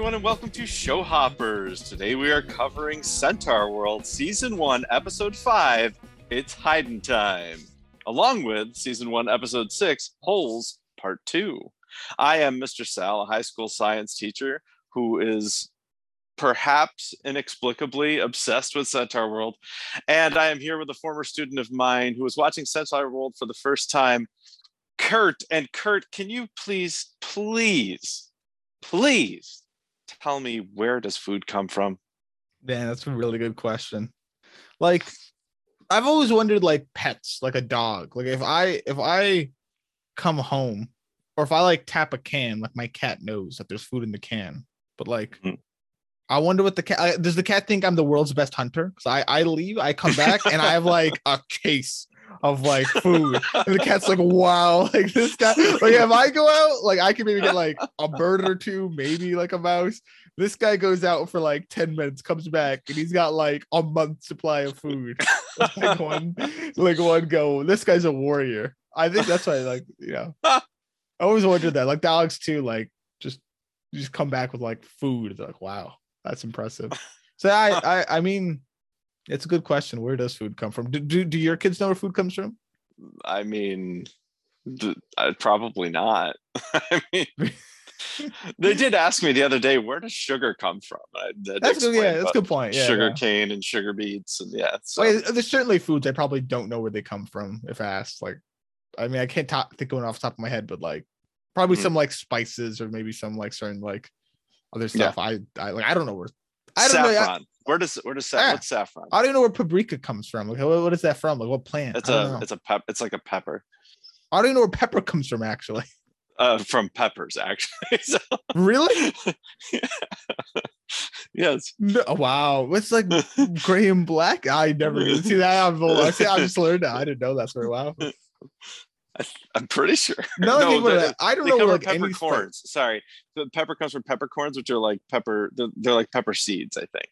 everyone, and welcome to Show Hoppers. Today we are covering Centaur World Season 1, Episode 5. It's Hiding Time, along with Season 1, Episode 6, Holes Part 2. I am Mr. Sal, a high school science teacher who is perhaps inexplicably obsessed with Centaur World. And I am here with a former student of mine who was watching Centaur World for the first time, Kurt. And Kurt, can you please, please, please tell me where does food come from? Man, that's a really good question. Like, I've always wondered, like pets, like a dog. Like if I if I come home, or if I like tap a can, like my cat knows that there's food in the can. But like, Mhm. I wonder what the cat I- does. The cat think I'm the world's best hunter? Because I I leave, I come back, and I have like a case of like food. And the cat's like, wow, like this guy. Like if I go out, like I can maybe get like a bird or two, maybe like a mouse. This guy goes out for like 10 minutes, comes back, and he's got like a month supply of food. like one like one go. This guy's a warrior. I think that's why like, you know. I always wondered that. Like dogs too, like just just come back with like food. They're like, wow, that's impressive. So I I I mean it's a good question. Where does food come from? Do, do, do your kids know where food comes from? I mean, th- uh, probably not. I mean, they did ask me the other day, where does sugar come from? I That's good. Yeah, that's a good point. Yeah, sugar yeah. cane and sugar beets, and yeah. So. Well, there's certainly foods I probably don't know where they come from if asked. Like, I mean, I can't top, think of one off the top of my head, but like probably Mhm. some like spices or maybe some like certain like other stuff. I I like I don't know where I don't know. saffron. where does where does Ah. what's saffron? I, I don't know where paprika comes from. Like, what, what is that from? Like, what plant? It's a know. it's a pep. It's like a pepper. I don't even know where pepper comes from. Actually, Uh, from peppers, actually. so, really? yes. No, wow, it's like gray and black. I never see that. I'm, I see, I just learned that. I didn't know that. So wow. I'm pretty sure. No, I, think they- I don't they know come where from like peppercorns. Sorry, the pepper comes from peppercorns, which are like pepper. They're, they're like pepper seeds, I think.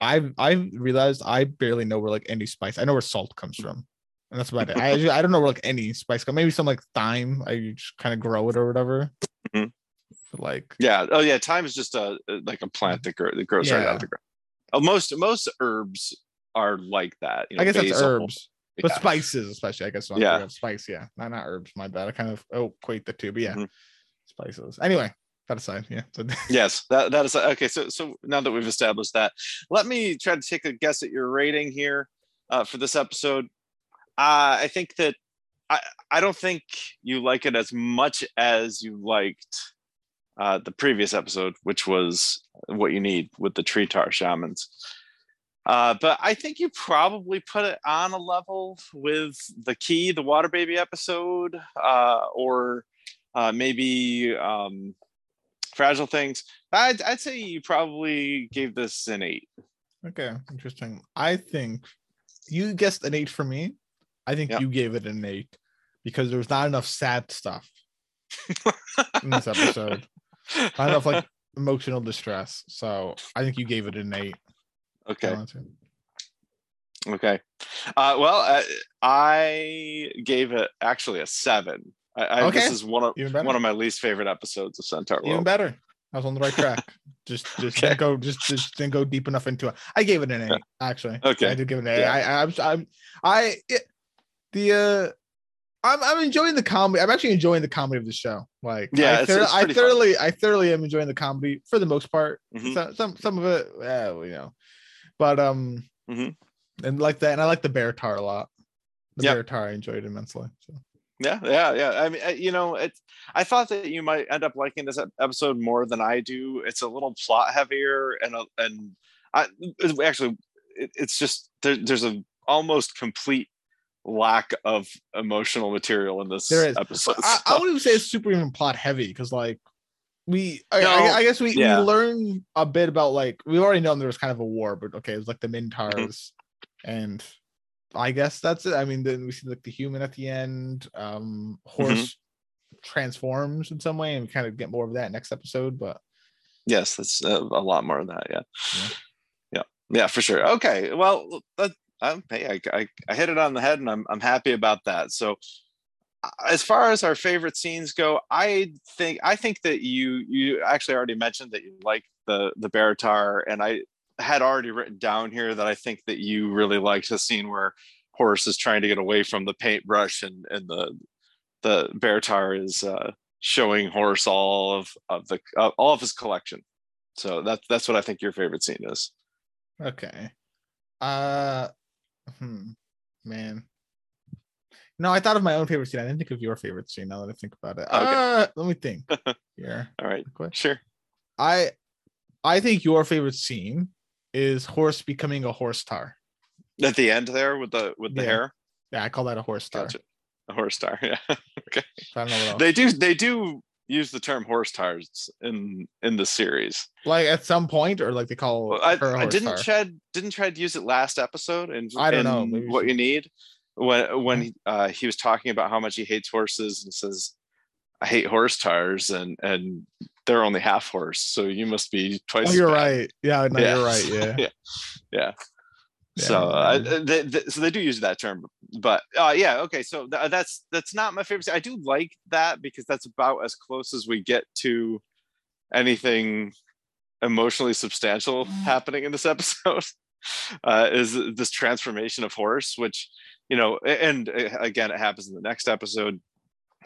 I've I've realized I barely know where like any spice. I know where salt comes from, and that's about it. I I don't know where like any spice comes. Maybe some like thyme. I just kind of grow it or whatever. Mhm. But like Yeah. Oh, yeah. Thyme is just a like a plant that, grow, that grows right out of the ground. Oh, most most herbs are like that. You know, I guess that's herbs, but Yeah. spices especially. I guess Yeah. spice. Yeah, not not herbs. My bad. I kind of oh equate the two, but yeah, Mhm. spices. Anyway, that aside, yeah. So yes that, that is okay so so now that we've established that let me try to take a guess at your rating here uh, for this episode uh, i think that i i don't think you like it as much as you liked uh, the previous episode which was what you need with the tree tar shamans uh, but I think you probably put it on a level with the key, the water baby episode, uh, or uh, maybe um, fragile things. I'd, I'd say you probably gave this an eight. okay, interesting. I think you guessed an eight for me. I think Yeah. you gave it an eight because there was not enough sad stuff in this episode. Not enough like emotional distress. So I think you gave it an eight. Okay. Okay. Uh, well, I, I gave it actually a seven. I, I, Okay. This is one of one of my least favorite episodes of Centaur Even World. better. I was on the right track. just just Okay. didn't go just just didn't go deep enough into it. I gave it an eight, Yeah. actually. Okay. I did give it an eight. Yeah. I I I'm, I'm I it, the uh I'm I'm enjoying the comedy. I'm actually enjoying the comedy of the show. Like Yeah, I, it's- thor- it's I pretty fun. thoroughly I thoroughly am enjoying the comedy for the most part. Mhm. Some, some some of it, well, you know. But um Mhm. and like that, and I like the bear tar a lot. The Yeah. bear tar I enjoyed immensely. So Yeah, yeah, yeah. I mean, uh, you know, it's. I thought that you might end up liking this episode more than I do. It's a little plot heavier, and a, and I actually, it, it's just there, there's a almost complete lack of emotional material in this There is. episode. I, I wouldn't even say it's super even plot heavy because like we I, No, I, I guess we, yeah. we learn a bit about like we already know there was kind of a war, but okay, it was like the Minotaurs Mm-hmm. and I guess that's it. I mean, then we see like the human at the end. Um Mm-hmm. horse transforms in some way, and we kind of get more of that next episode. But yes, that's uh, a lot more of that. Yeah. Yeah. yeah, yeah, for sure. Okay, well, that, um, hey, I, I, I hit it on the head, and I'm I'm happy about that. So as far as our favorite scenes go, I think I think that you you actually already mentioned that you like the the Beartaur, and I had already written down here that I think that you really liked the scene where Horse is trying to get away from the paintbrush and and the the Beartaur is uh, showing Horse all of of the uh, all of his collection. So that's that's what I think your favorite scene is. Okay. Uh, hmm, man. No, I thought of my own favorite scene. I didn't think of your favorite scene. Now that I think about it, Okay. uh, let me think Yeah. All right, quick. sure. I, I think your favorite scene is horse becoming a horse tar. At the end there with the with the Yeah. hair, Yeah, I call that a horse tar. gotcha. A horse star, yeah. okay. I don't know they do they do use the term horse tars in in the series. like at some point, or like they call Well, I, I didn't tar. Chad didn't try to use it last episode and I don't know, what you need when when he, uh, he was talking about how much he hates horses and says I hate horse tires and and they're only half horse so you must be twice. Oh, you're bad. right. Yeah, no, Yeah. you're right. Yeah. Yeah. Yeah. Yeah, so uh, they, they- so they do use that term but uh, yeah okay so th- that's that's not my favorite i do like that because that's about as close as we get to anything emotionally substantial Mm. happening in this episode uh, is this transformation of horse which you know and uh, again it happens in the next episode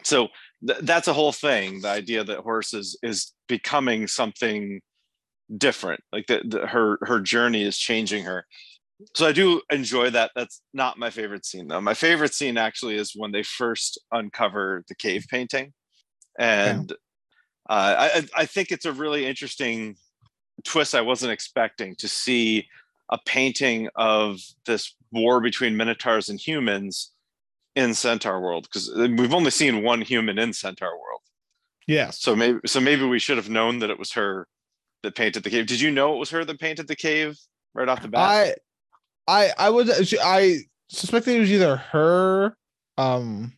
so th- that's a whole thing the idea that horse is is becoming something different like that her her journey is changing her so I do enjoy that. That's not my favorite scene though. My favorite scene actually is when they first uncover the cave painting, and uh, I I- I think it's a really interesting twist. I wasn't expecting to see a painting of this war between minotaurs and humans in Centaur world because we've only seen one human in Centaur world. Yeah. So maybe so maybe we should have known that it was her that painted the cave. Did you know it was her that painted the cave right off the bat? I, I, I was, I suspected it was either her, um,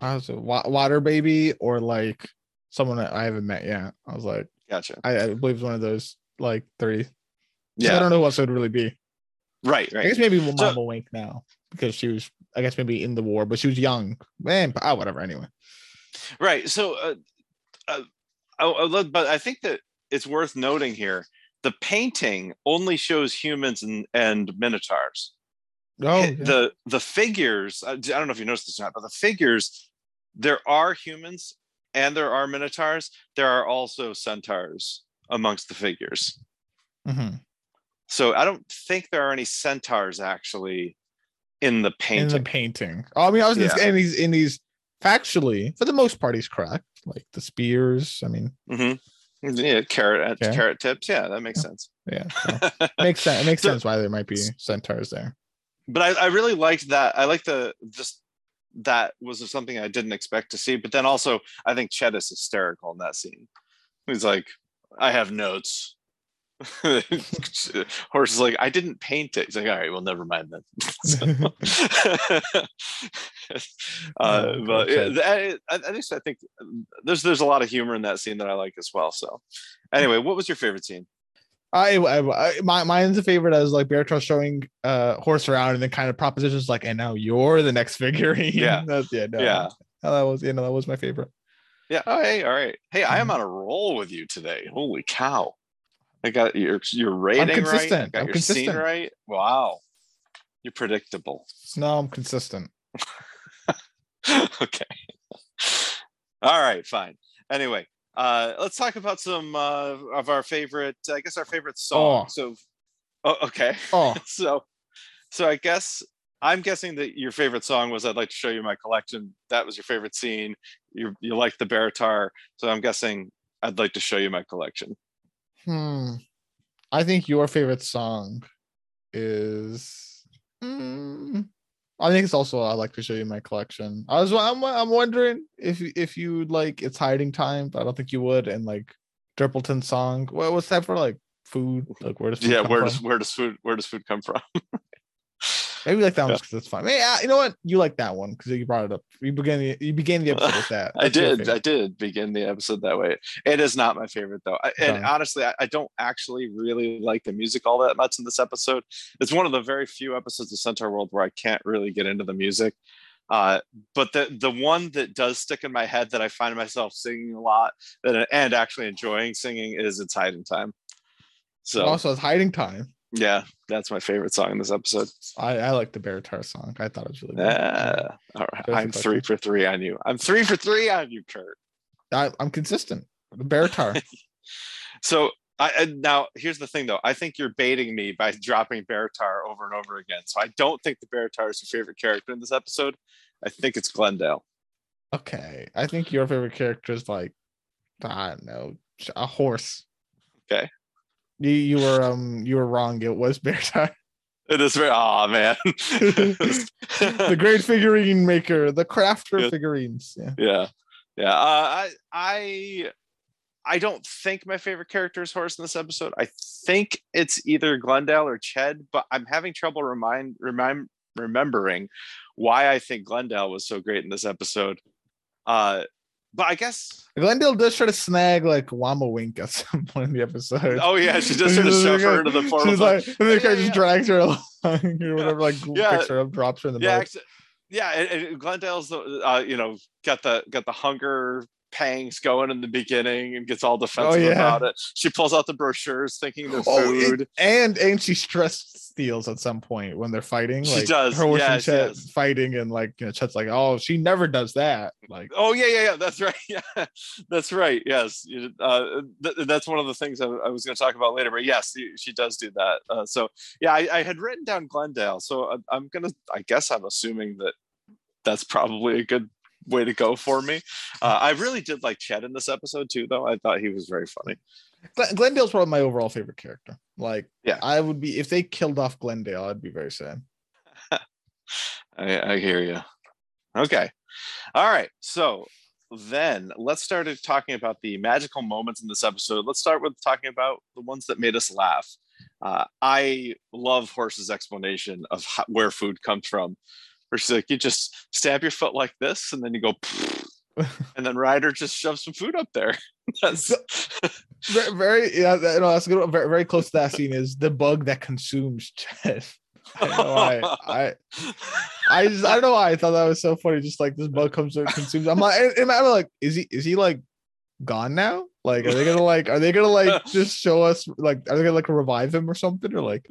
I was a water baby or like someone that I haven't met yet. I was like, gotcha. I, I believe it's one of those like three. So I don't know who else it would really be. Right, right. I guess maybe So- Mama Wink now because she was, I guess maybe in the war, but she was young. Man, ah, whatever. Anyway. Right. So, uh, uh, I, I love- but I think that it's worth noting here the painting only shows humans and, and minotaurs. Oh, yeah. The the figures. I don't know if you noticed this or not, but the figures. There are humans and there are minotaurs. There are also centaurs amongst the figures. Mhm. So I don't think there are any centaurs actually in the painting. in the painting. Oh, I mean, I was Yeah. in these in these factually for the most part he's correct. Like the spears. I mean, Mhm. Yeah, carrot Okay. carrot tips. Yeah, that makes sense. yeah, so makes sense. It makes So- sense why there might be centaurs there. but I, I really liked that. I like the just that was something I didn't expect to see. But then also, I think Ched is hysterical in that scene. He's like, "I have notes." Horse is like, "I didn't paint it." He's like, "All right, well, never mind then." So- uh, Oh, but yeah, Ched. that- I, think there's there's a lot of humor in that scene that I like as well. So, anyway, what was your favorite scene? I, I, I my mine's a favorite as like Beatrice showing uh horse around and then kind of propositions like, and now you're the next figurine. Yeah. That's yeah, no, Yeah. that was you know that was my favorite. Yeah. Oh, hey, all right. Hey, I Mm-hmm. am on a roll with you today. Holy cow! I got your your rating right. I consistent. got I'm your scene consistent. right. Wow, you're predictable. No, I'm consistent. okay. All right. Fine. Anyway, uh, let's talk about some uh, of our favorite. I guess our favorite song. Oh. So, oh, okay. Oh, so, so I guess I'm guessing that your favorite song was "I'd like to show you my collection." That was your favorite scene. You you like the Beartaur, so I'm guessing I'd like to show you my collection. Hmm. I think your favorite song is. Mm, I think it's also I like to show you my collection. I was I'm, I'm wondering if if you like it's hiding time, but I don't think you would. And like Durpleton song. What what's that for? Like food? Like where does food yeah, where from? does where does food where does food come from? Maybe you like that one Yeah. because it's fun. Hey, uh, you know what? You like that one because you brought it up. You began the you began the episode with that. I That's your did. I did begin the episode that way. It is not my favorite though. I, and Okay. honestly, I, I don't actually really like the music all that much in this episode. It's one of the very few episodes of Centaur World where I can't really get into the music. Uh, but the the one that does stick in my head that I find myself singing a lot that, and actually enjoying singing is "It's Hiding Time." So also, it's hiding time. Yeah, that's my favorite song in this episode. I, I like the Bear Tar song. I thought it was really good. Yeah, all right. There's I'm three for three on you. I'm three for three on you, Kurt. I, I'm consistent. The Bear Tar. So I now here's the thing though. I think you're baiting me by dropping Beartar over and over again. So I don't think the Beartar is your favorite character in this episode. I think it's Glendale. okay. I think your favorite character is like, I don't know, a horse. Okay. You you were um you were wrong. It was Bear Tar. It is very oh man. the great figurine maker, the crafter Good. figurines. Yeah. yeah. Yeah. Uh, I I I don't think my favorite character is Horse in this episode. I think it's either Glendale or Ched, but I'm having trouble remind remind remembering why I think Glendale was so great in this episode. Uh but I guess Glendale does try to snag like Wammawink at some point in the episode. oh yeah, she just sort of shove her into the portal. She's like, and the Yeah, guy yeah, just yeah. drags her along or whatever, like picks her up, drops her in the yeah, yeah. And, and Glendale's uh, you know got the got the hunger pangs going in the beginning and gets all defensive yeah. about it. She pulls out the brochures thinking they're Oh, it- food. and and she stress steals at some point when they're fighting. She Like does, her yeah, and she Ched does. fighting, and like you know, Ched's like, oh, she never does that. Like, Oh yeah, yeah, yeah. That's right. Yeah, that's right. Yes, uh, th- that's one of the things I, I was going to talk about later. But yes, she- she does do that. Uh, so yeah, I, I had written down Glendale. So I, I'm gonna. I guess I'm assuming that that's probably a good way to go for me. Uh, I really did like Ched in this episode too, though. I thought he was very funny. Glen- Glendale's probably my overall favorite character. Like, Yeah. I would be if they killed off Glendale, I'd be very sad. I, I hear you. Okay. All right. So then let's start talking about the magical moments in this episode. Let's start with talking about the ones that made us laugh. Uh, I love Horse's explanation of how, where food comes from. Where she's like, you just stab your foot like this, and then you go, and then Rider just shoves some food up there. That's very, very yeah, that- no, that's good. Very, very close to that scene is the bug that consumes Ched. I don't know why. I I just I don't know why I thought that was so funny. Just like this bug comes and consumes. I'm like, and I'm like, is he is he like gone now? Like, are they gonna like are they gonna like just show us like are they gonna like revive him or something or like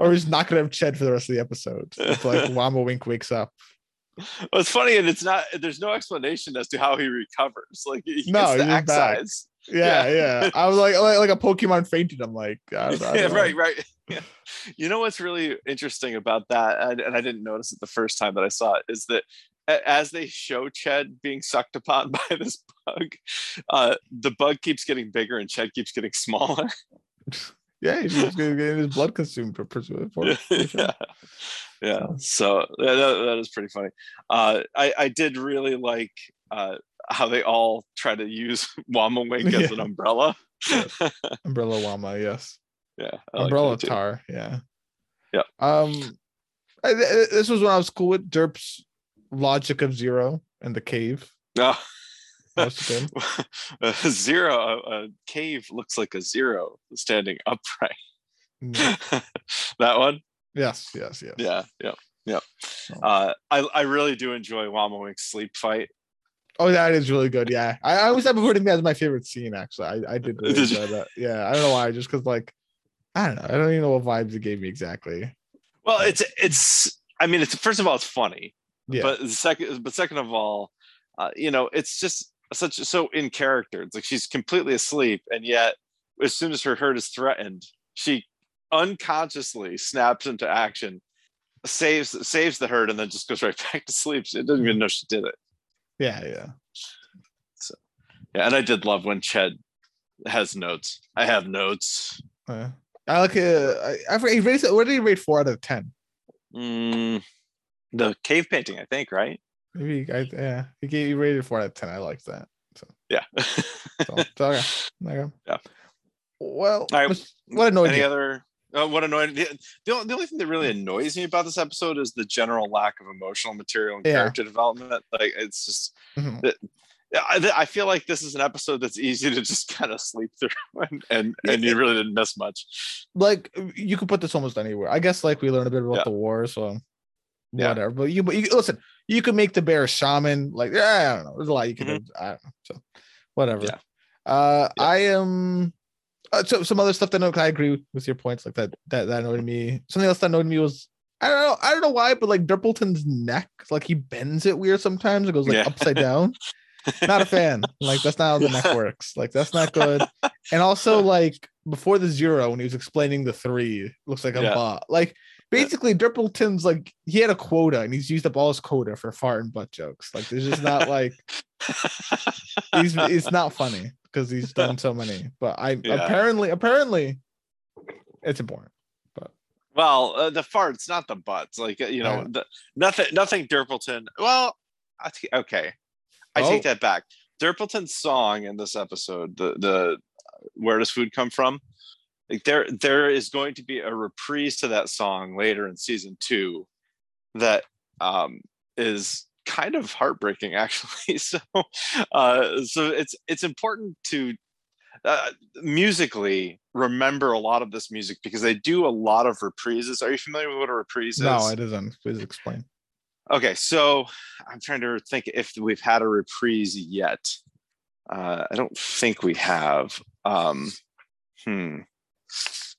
or he's not gonna have Ched for the rest of the episode? It's like Wammawink wakes up. well, it's funny, and it's not. There's no explanation as to how he recovers. Like he No, gets the back. excise. Yeah, Yeah. yeah. I was like like, like a Pokemon fainted. I'm like, I, I don't yeah, right, right. Yeah. You know what's really interesting about that, and, and I didn't notice it the first time that I saw it, is that as they show Ched being sucked upon by this bug, uh, the bug keeps getting bigger and Ched keeps getting smaller. Yeah, he's just gonna his blood consumed for, for, for, sure. yeah, yeah. So yeah, that, that is pretty funny. Uh, I I did really like uh, how they all try to use Wammawink as Yeah. an umbrella. Umbrella Wama, yes. yeah, I Umbrella too. Tar, yeah. Yep. Um, I, this was when I was cool with Derp's logic of zero and the cave. No. That was good. a zero, a, a cave looks like a zero standing upright. That one, yes, yes, yes. yeah, yeah, yeah. So- Uh, I I really do enjoy Wammawink's sleep fight. Oh, that is really good. Yeah, I, I always have putting that as my favorite scene. Actually, I, I did really enjoy that. Yeah, I don't know why. Just because, like, I don't know. I don't even know what vibes it gave me exactly. Well, it's it's. I mean, it's first of all, it's funny, Yeah, but second, but second of all, uh, you know, it's just such so in character. It's like she's completely asleep, and yet as soon as her hurt is threatened, she unconsciously snaps into action, saves saves the hurt, and then just goes right back to sleep. She doesn't even know she did it. yeah, yeah. Yeah, and I did love when Ched has notes. I have notes. Uh, I like. Uh, I, I he. What did he rate? Four out of ten. Mm, the cave painting, I think, right? Maybe. I, yeah, he gave. He rated four out of ten. I like that. Yeah. So, so okay. okay. Yeah. Well, All right. Mis- what annoyed Any you? other? Uh, what annoyed the, the, only, the only thing that really annoys me about this episode is the general lack of emotional material and Yeah. character development. Like it's just, Mhm. I, I feel like this is an episode that's easy to just kind of sleep through, and and, and you really didn't miss much. Like you could put this almost anywhere. I guess like we learned a bit about Yeah. the war, so Yeah. whatever. But you, but you listen, you can make the bear a shaman. Like, yeah, I don't know. There's a lot you can do. I don't know. So, whatever. Yeah. Uh, Yeah. I am. Uh, so some other stuff that I, I agree with your points, like that that that annoyed me. Something else that annoyed me was I don't know, I don't know why, but like Durpleton's neck, like he bends it weird sometimes. It goes like Yeah. upside down. Not a fan. Like that's not how the neck works. Like that's not good. And also like before the zero, when he was explaining the three, looks like a Yeah. bot. Like basically Durpleton's like he had a quota and he's used up all his quota for fart and butt jokes. Like there's just not like he's it's not funny because he's done so many. But I Yeah. apparently apparently it's important. But well, uh, the farts, not the butts. Like uh, you know, Yeah. the, nothing, nothing. Durpleton. Well, I t- okay, I take Oh. that back. Durpleton's song in this episode, the the where does food come from? Like there, there is going to be a reprise to that song later in season two, that um, is kind of heartbreaking, actually. So, uh, so it's it's important to uh, musically remember a lot of this music because they do a lot of reprises. Are you familiar with what a reprise is? No, it isn't. Please explain. Okay, so I'm trying to think if we've had a reprise yet. Uh, I don't think we have. Um, hmm.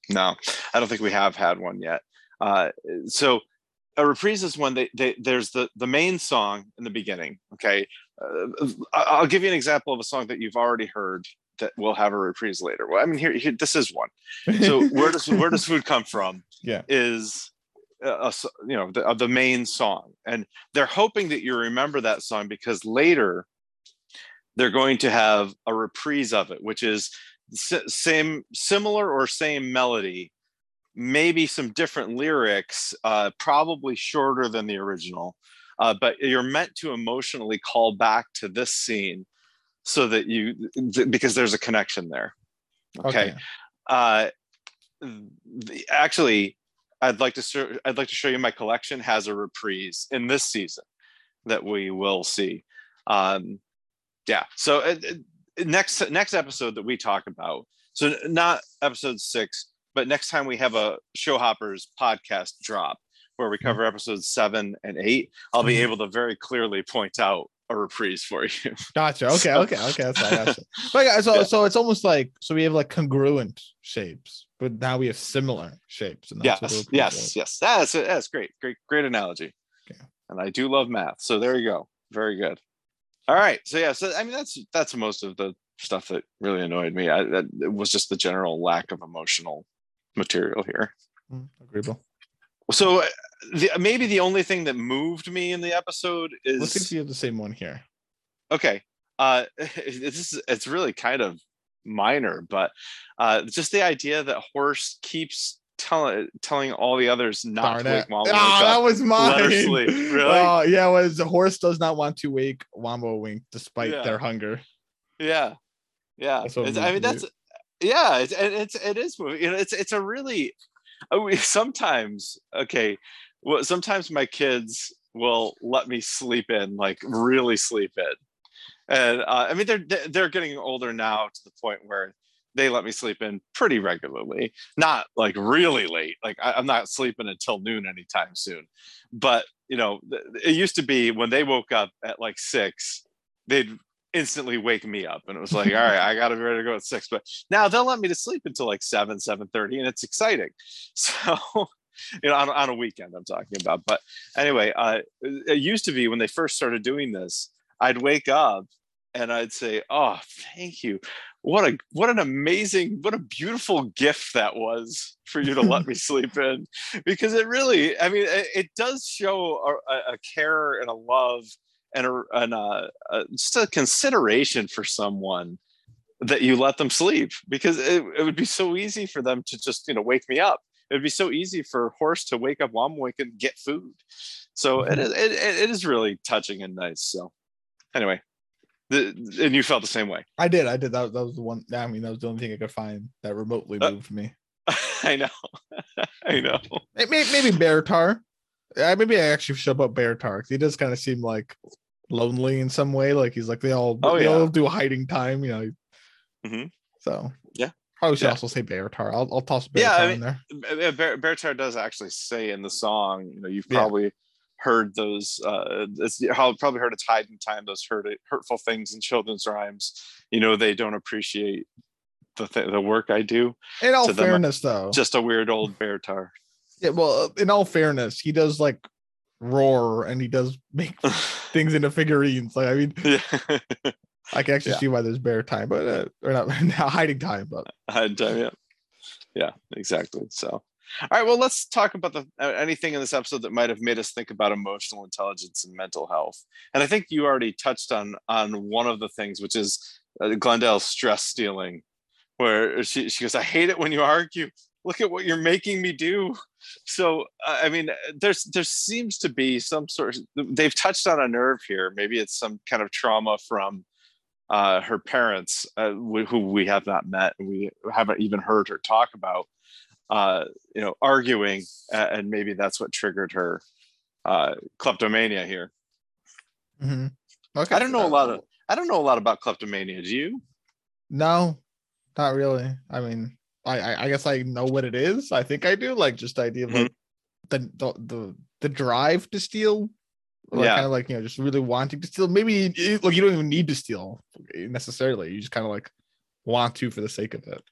No, I don't think we have had one yet. Uh, so a reprise is when they, they there's the the main song in the beginning. Okay, uh, I'll give you an example of a song that you've already heard that will have a reprise later. Well, I mean, here, here this is one so where does where does food come from Yeah. is a, a you know the, uh, the main song and they're hoping that you remember that song because later they're going to have a reprise of it which is same similar or same melody maybe some different lyrics uh, probably shorter than the original uh, but you're meant to emotionally call back to this scene so that you th- because there's a connection there. Okay. uh the, actually i'd like to show, i'd like to show you my collection has a reprise in this season that we will see. Um yeah so uh, uh, next next episode that we talk about so not episode six but next time we have a show hoppers podcast drop where we cover episodes seven and eight i'll be Mhm. able to very clearly point out a reprise for you Gotcha. Okay. So- Okay. Okay. That's fine. Gotcha. But yeah, so Yeah. so it's almost like so we have like congruent shapes, but now we have similar shapes. And yes what yes is. yes that's that's great great great analogy Okay. and i do love math so there you go very good all right so yeah so i mean that's that's most of the stuff that really annoyed me I, that it was just the general lack of emotional material here Mm, agreeable. so uh, the, maybe the only thing that moved me in the episode is Let's see if you have the same one here. okay uh this is it's really kind of minor but uh just the idea that horse keeps telling telling all the others not Darn to wake mom Ah, that was mine. Really? Oh, yeah. Was the horse does not want to wake Wammawink despite Yeah. their hunger. Yeah, yeah. I mean, that's yeah. It's it's it is moving. You know, it's it's a really. uh, we- Sometimes okay, well, sometimes my kids will let me sleep in, like really sleep in, and uh, I mean they're they're getting older now to the point where they let me sleep in pretty regularly. Not like really late. Like I, I'm not sleeping until noon anytime soon. But you know, it used to be when they woke up at like six, they'd instantly wake me up and it was like all right i gotta be ready to go at six but now they'll let me to sleep until like seven seven thirty, and it's exciting so you know on, on a weekend i'm talking about but anyway uh it used to be when they first started doing this i'd wake up and i'd say oh thank you. What a what an amazing what a beautiful gift that was for you to let me sleep in. Because it really i mean it, it does show a, a- care and a love and a, and a, a just a consideration for someone that you let them sleep. Because it, it would be so easy for them to just you know wake me up. It would be so easy for a horse to wake up Wammawink and get food. So it, mm-hmm. is, it, it it is really touching and nice. So anyway the, and you felt the same way I did. I did. That, that was the one. I mean, that was the only thing I could find that remotely Uh, moved me. i know i know May- may- Maybe Bear Tar. Uh, maybe I actually should put Bear Tar 'cause he does kind of seem like lonely in some way. Like he's like they all Oh, they yeah. all do hiding time, you know. Mhm. So Yeah. Probably should Yeah. also say Bear Tar. I'll, I'll toss Bear Yeah, I Tar mean- in there. Uh, Bear, Bear Tar does actually say in the song, you know, you've probably heard those uh it's how probably heard it's hiding time those hurt, hurtful things in children's rhymes you know they don't appreciate the th- the work i do In all them, fairness, though, just a weird old bear tar yeah. Well, in all fairness, he does like roar and he does make things into figurines. Like I mean, yeah I can actually Yeah. see why there's bear time, but uh, or not hiding time. But hiding time yeah yeah exactly so all right well let's talk about the uh, anything in this episode that might have made us think about emotional intelligence and mental health. And i think you already touched on on one of the things which is uh, glendale's stress stealing where she, she goes i hate it when you argue. Look at what you're making me do. So uh, i mean there's there seems to be some sort of they've touched on a nerve here. Maybe it's some kind of trauma from uh, her parents, uh, who we have not met, and we haven't even heard her talk about, uh, you know, arguing, uh, and maybe that's what triggered her uh, kleptomania here. Mhm. okay, I don't know a lot of I don't know a lot about kleptomania. Do you? No, not really. I mean, I, I I guess I know what it is. I think I do. Like just the idea of Mhm. like the, the the the drive to steal. Like Yeah. kind of like you know, just really wanting to steal. Maybe it- like you don't even need to steal necessarily. You just kind of like want to for the sake of it.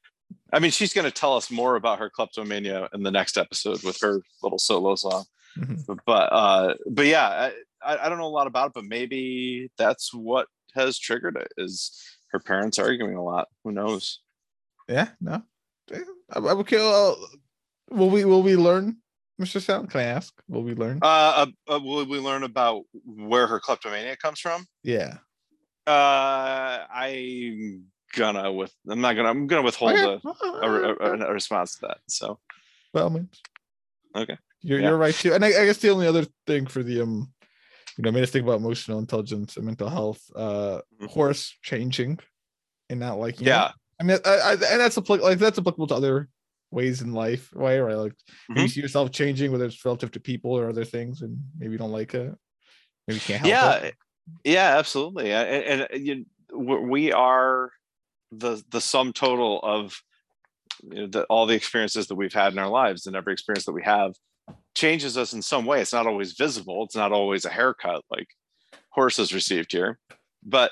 I mean, she's going to tell us more about her kleptomania in the next episode with her little solo song. Mhm. But uh, but yeah, I, I I don't know a lot about it, but maybe that's what has triggered it. Is her parents arguing a lot? Who knows? Yeah, no. I'm I'm okay. Uh, will we will we learn, Mr. Sal? Can I ask? Will we learn? Uh, uh, uh, will we learn about where her kleptomania comes from? yeah. Uh, I'm gonna with I'm not gonna I'm gonna withhold Okay. a, a, a, a response to that. So Well, I mean, Okay. You're Yeah. you're right too. And I, I guess the only other thing for the um, you know, made us think about emotional intelligence and mental health. Uh, Mhm. horse changing, and not liking. it. yeah, I mean, I, I, and that's applicable. Like that's applicable to other ways in life, right? Right. Like maybe you see yourself changing, whether it's relative to people or other things, and maybe you don't like it. Maybe you can't help yeah, it. yeah, absolutely. And, and you, we are the the sum total of you know, the, all the experiences that we've had in our lives, and every experience that we have changes us in some way. It's not always visible. It's not always a haircut like horses received here, but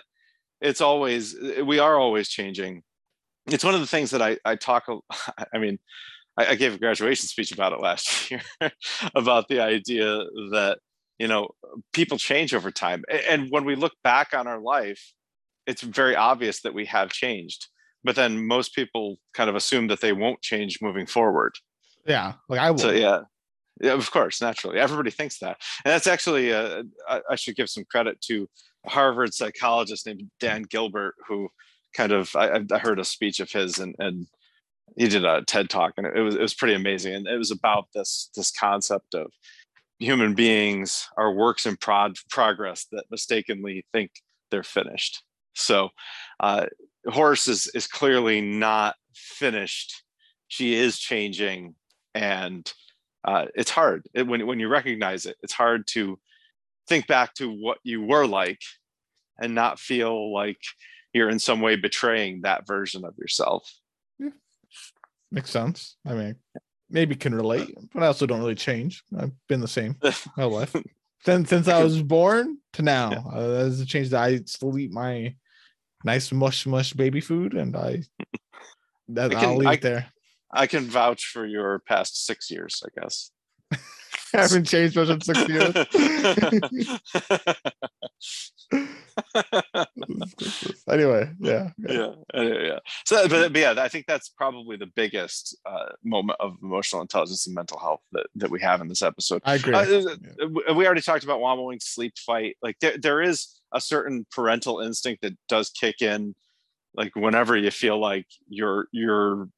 it's always we are always changing. It's one of the things that I I talk. I mean, I, I gave a graduation speech about it last year about the idea that you know people change over time, and when we look back on our life, it's very obvious that we have changed. But then most people kind of assume that they won't change moving forward. Yeah. Like I will. So yeah, yeah, of course, naturally, everybody thinks that, and that's actually uh, I, I should give some credit to a Harvard psychologist named Dan Gilbert, who kind of I, I heard a speech of his and and he did a TED talk, and it was it was pretty amazing, and it was about this this concept of human beings are works in prod, progress that mistakenly think they're finished. So, uh, Horse is is clearly not finished. She is changing, and uh, it's hard it, when when you recognize it. It's hard to think back to what you were like, and not feel like you're in some way betraying that version of yourself. Makes sense. I mean, maybe can relate, but I also don't really change. I've been the same my life. Since since I was born to now, Yeah. uh, there's a change that I still eat my nice mush mush baby food, and I that I will can- leave I- it there. I can vouch for your past six years, I guess. I haven't changed much in six years. anyway, yeah, yeah. yeah, anyway, yeah. So, but, but yeah, I think that's probably the biggest uh, moment of emotional intelligence and mental health that, that we have in this episode. I agree. Uh, Yeah. we already talked about Wammawink's sleep fight. Like there, there is a certain parental instinct that does kick in, like whenever you feel like your your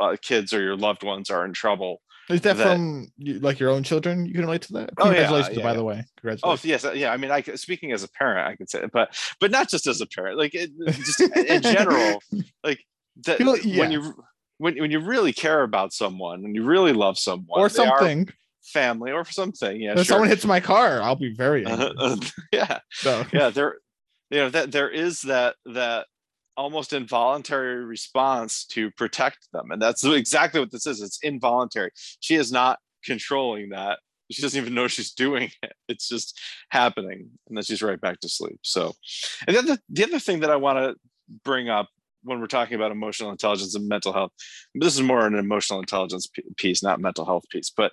uh, kids or your loved ones are in trouble. Is that, that- from like your own children? You can relate to that. Oh, yeah, Congratulations, yeah, by yeah. the way. Congratulations. Oh yes, uh, yeah. I mean, I speaking as a parent, I could say, it, but but not just as a parent. Like it, just in general, like that when you when when you really care about someone and you really love someone or they are something. Family or something. Yeah, if sure. someone hits my car, I'll be very uh-huh. angry. yeah, So yeah. There, you know that there is that that almost involuntary response to protect them, and that's exactly what this is. It's involuntary. She is not controlling that. She doesn't even know she's doing it. It's just happening, and then she's right back to sleep. So, and then the, the other thing that I want to bring up when we're talking about emotional intelligence and mental health, this is more an emotional intelligence piece, not mental health piece, but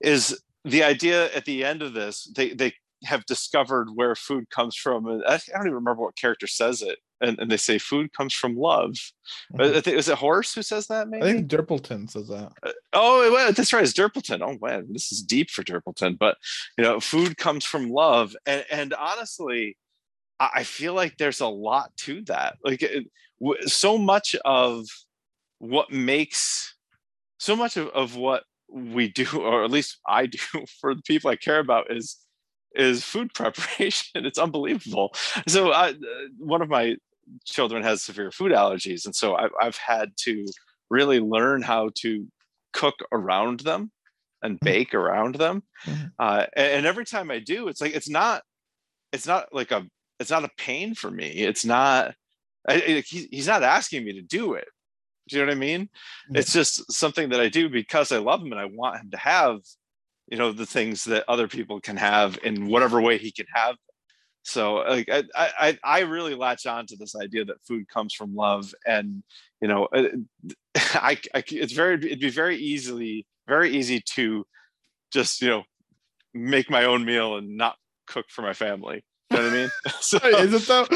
is the idea at the end of this they they have discovered where food comes from. And I, don't even remember what character says it. And, and they say food comes from love. Mm-hmm. I think, is it Horse who says that? Maybe I think Durpleton says that. Uh, oh, well, that's right. It's Durpleton. Oh man, this is deep for Durpleton. But you know, food comes from love, and and honestly, I feel like there's a lot to that. Like it, so much of what makes so much of, of what we do, or at least I do for the people I care about, is is food preparation. It's unbelievable. So I, uh, one of my children has severe food allergies, and so I've, I've had to really learn how to cook around them and mm-hmm. bake around them. Mm-hmm. Uh, and, every time I do, it's like it's not it's not like a it's not a pain for me. It's not. I, he, he's not asking me to do it. Do you know what I mean? Yeah. It's just something that I do because I love him and I want him to have you know the things that other people can have in whatever way he can have so like I, I i really latch on to this idea that food comes from love and you know uh, I, I it's very it'd be very easily very easy to just you know make my own meal and not cook for my family you know what I mean? so, is it though?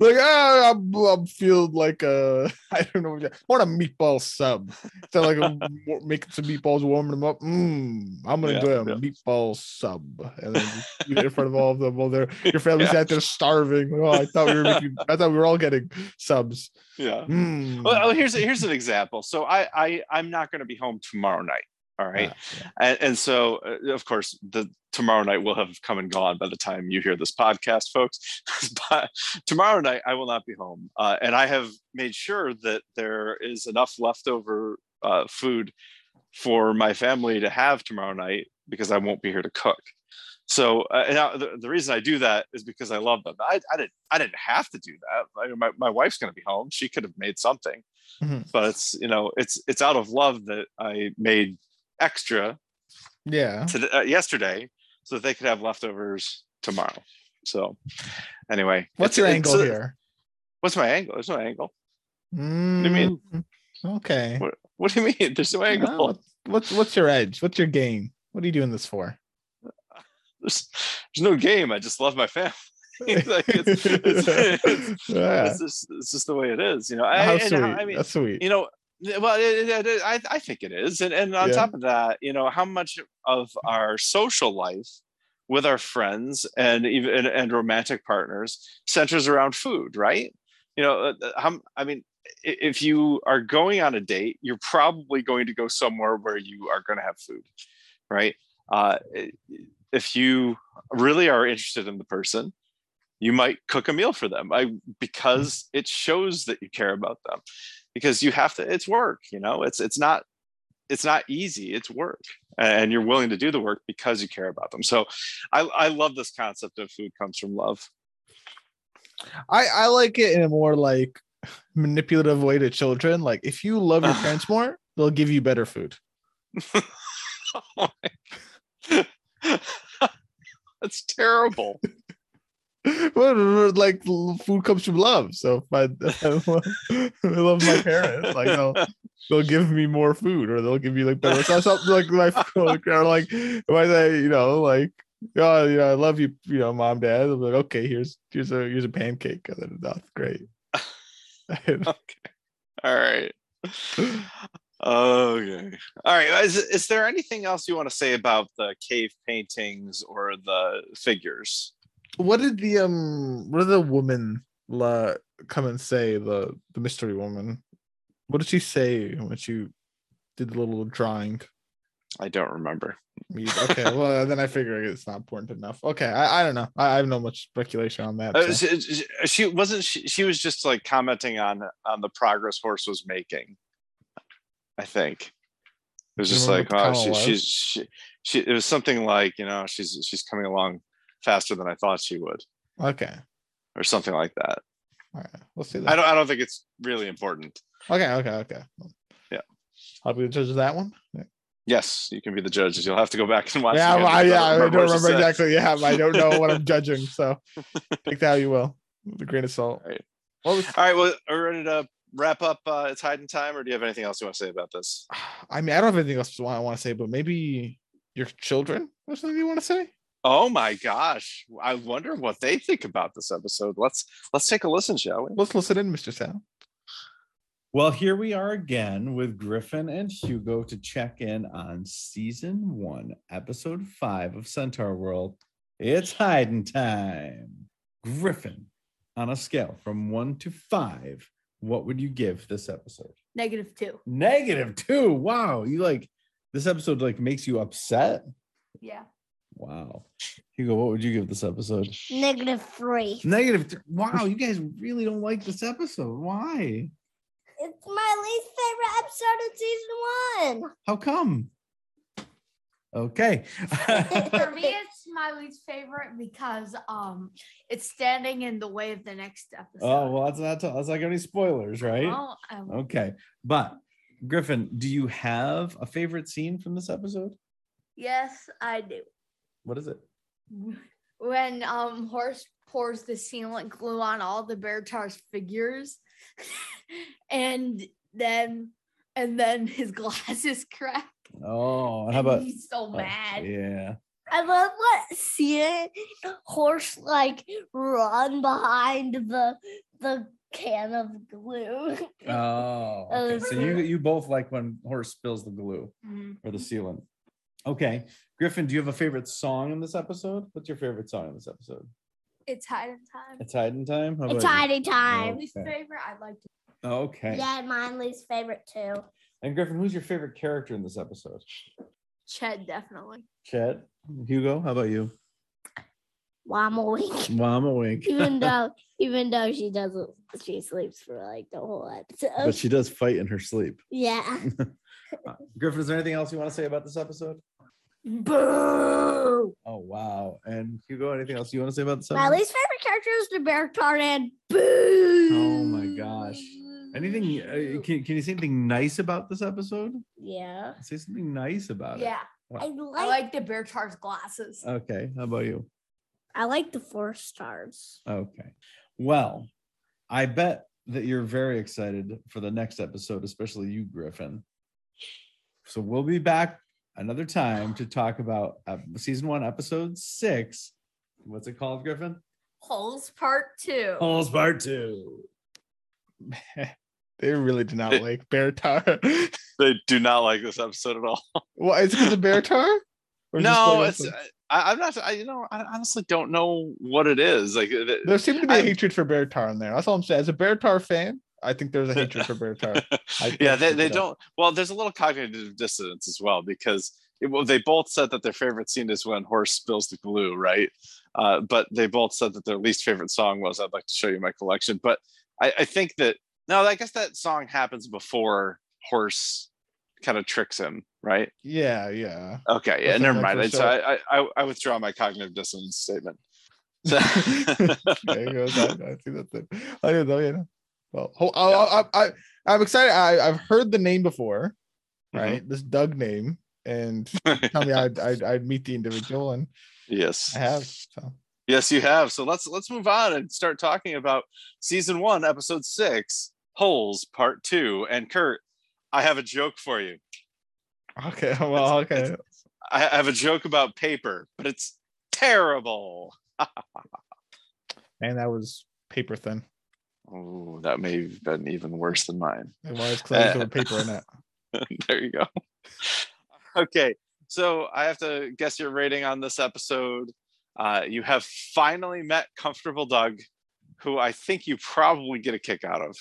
Like, ah, I'm, I'm feeling like a, I don't know, I want a meatball sub. So like making some meatballs, warming them up. Mm, I'm gonna yeah, do a yeah. meatball sub, and then eat it in front of all of them while they're your family's yeah. out there starving. Oh, I thought we were making, I thought we were all getting subs. Yeah. Mm. Well, here's here's an example. So I I I'm not gonna be home tomorrow night. All right. Yeah, yeah. And, and, so, uh, of course, the tomorrow night will have come and gone by the time you hear this podcast, folks. but tomorrow night, I will not be home. Uh, and I have made sure that there is enough leftover uh, food for my family to have tomorrow night because I won't be here to cook. So uh, now the, the, reason I do that is because I love them. I, I didn't I didn't have to do that. I, my my wife's going to be home. She could have made something, mm-hmm. but it's you know it's it's out of love that I made extra yeah. to, uh, yesterday so that they could have leftovers tomorrow. So anyway what's your angle here? What's my angle? There's no angle. Mm, what do you mean? Mm, okay. What, what, do you mean? There's no angle. what's what's your edge? What's your game? What are you doing this for? There's, there's no game. I just love my family. Like it's, it's, it's, yeah. just, it's just the way it is you know? How I, sweet. I mean that's sweet. you know well it, it, it, I, I think it is and, and on yeah. top of that you know how much of our social life with our friends and even and, and romantic partners centers around food right? You know uh, uh, how, i mean if you are going on a date you're probably going to go somewhere where you are going to have food right? Uh, if you really are interested in the person you might cook a meal for them I, because it shows that you care about them because you have to it's work you know it's it's not it's not easy it's work and you're willing to do the work because you care about them. So i i love this concept of food comes from love. I i like it in a more like manipulative way to children like if you love your parents more they'll give you better food. Oh That's terrible like food comes from love. So if I, I love my parents, like they'll, they'll give me more food, or they'll give me like better so something like my or like if I say, you know, like oh, you know, I love you, you know, mom, dad. I'm like, okay, here's here's a here's a pancake. And then that's great. okay. All right. Okay. All right. Is, is there anything else you want to say about the cave paintings or the figures? What did the um what did the woman la come and say the the mystery woman? What did she say when she did the little drawing? I don't remember. Okay well then i figure it's not important enough. Okay i, I don't know. I, I have no much speculation on that uh, she, she, wasn't she, she was just like commenting on on the progress horse was making i think. It was just like oh she, she's she, she it was something like you know she's she's coming along faster than I thought she would. Okay. Or something like that. All right. We'll see that. I don't I don't think it's really important. Okay, okay, okay. Yeah. I'll be the judge of that one. Yeah. Yes, you can be the judges. You'll have to go back and watch. Yeah, well, I, yeah, I don't remember exactly. Yeah, I don't know what I'm judging. So take that how you will. The grain of salt. Right. What was, All right, well, are we ready to wrap up? Uh, it's hiding time, or do you have anything else you want to say about this? I mean, I don't have anything else I want to say, but maybe your children or something you want to say? Oh my gosh, I wonder what they think about this episode. Let's let's take a listen, shall we? Let's listen in, Mr. Sal. Well, here we are again with Griffin and Hugo to check in on season one, episode five of Centaur World. It's hiding time. Griffin, on a scale from one to five, what would you give this episode? Negative two. Negative two. Wow. You like this episode like makes you upset? Yeah. Wow. Hugo, what would you give this episode? Negative three. Negative. th- Wow, you guys really don't like this episode. Why? It's my least favorite episode of season one. How come? Okay. For me, it's my least favorite because um it's standing in the way of the next episode. oh well, that's not that's not any spoilers, right? Well, um, Okay, but Griffin, do you have a favorite scene from this episode? yes, I do. What is it? When um horse pours the sealant glue on all the Beartaur's figures, and then and then his glasses crack. Oh, how about? he's so oh, mad? yeah. I love what seeing horse like run behind the the can of glue. Oh, okay. So you you both like when horse spills the glue Mhm. or the sealant. Okay, Griffin, do you have a favorite song in this episode? What's your favorite song in this episode? It's hiding time. It's hiding time. How it's about you? hiding time. Least Okay. favorite, I like to Okay. Yeah, mine least favorite too. And Griffin, who's your favorite character in this episode? Ched definitely. Ched, Hugo, how about you? Wammawink. Mama wink. even though even though she doesn't she sleeps for like the whole episode. but she does fight in her sleep. yeah. Uh, Griffin, is there anything else you want to say about this episode? Boo. Oh wow! And Hugo, anything else you want to say about the this My least favorite character is the bear tartan. Boo. Oh my gosh! Anything? Uh, can, can you say anything nice about this episode? Yeah. Say something nice about it. Yeah, I What? I like like the Beartaur's glasses. Okay. How about you? I like the four stars. Okay. Well, I bet that you're very excited for the next episode, especially you, Griffin. So we'll be back another time to talk about uh, season one, episode six. What's it called, Griffin? Holes part two. Holes part two. They really do not like Beartaur. They do not like this episode at all. Why is it because of bear tar? No, it's I, I'm not. I you know I honestly don't know what it is. Like it- there seems to be a I'm- hatred for Beartaur in there. That's all I'm saying. As a Beartaur fan, I think there's a hatred for Beartaur. I yeah, they, they don't. Well, there's a little cognitive dissonance as well because it, well, they both said that their favorite scene is when horse spills the glue, right? Uh, but they both said that their least favorite song was "I'd like to show you my collection." But I, I think that no, I guess that song happens before horse kind of tricks him, right? Yeah, yeah. Okay, yeah, That's never mind. for So. I, I I withdraw my cognitive dissonance statement. So, there you go. I see that's it. I didn't know, you know. Well, I, I, I, I'm excited. I, I've heard the name before, Mhm. right? This Doug name, and tell me I'd, I'd, I'd meet the individual, and yes, I have. So Yes, you have. So let's let's move on and start talking about season one, episode six, holes, part two. And Kurt, I have a joke for you. okay, well, It's- okay. I have a joke about paper, but it's terrible. Man, that was paper thin. Oh, that may have been even worse than mine. It was because I was paper in it. there you go. Okay, so I have to guess your rating on this episode. Uh, you have finally met Comfortable Doug, who I think you probably get a kick out of.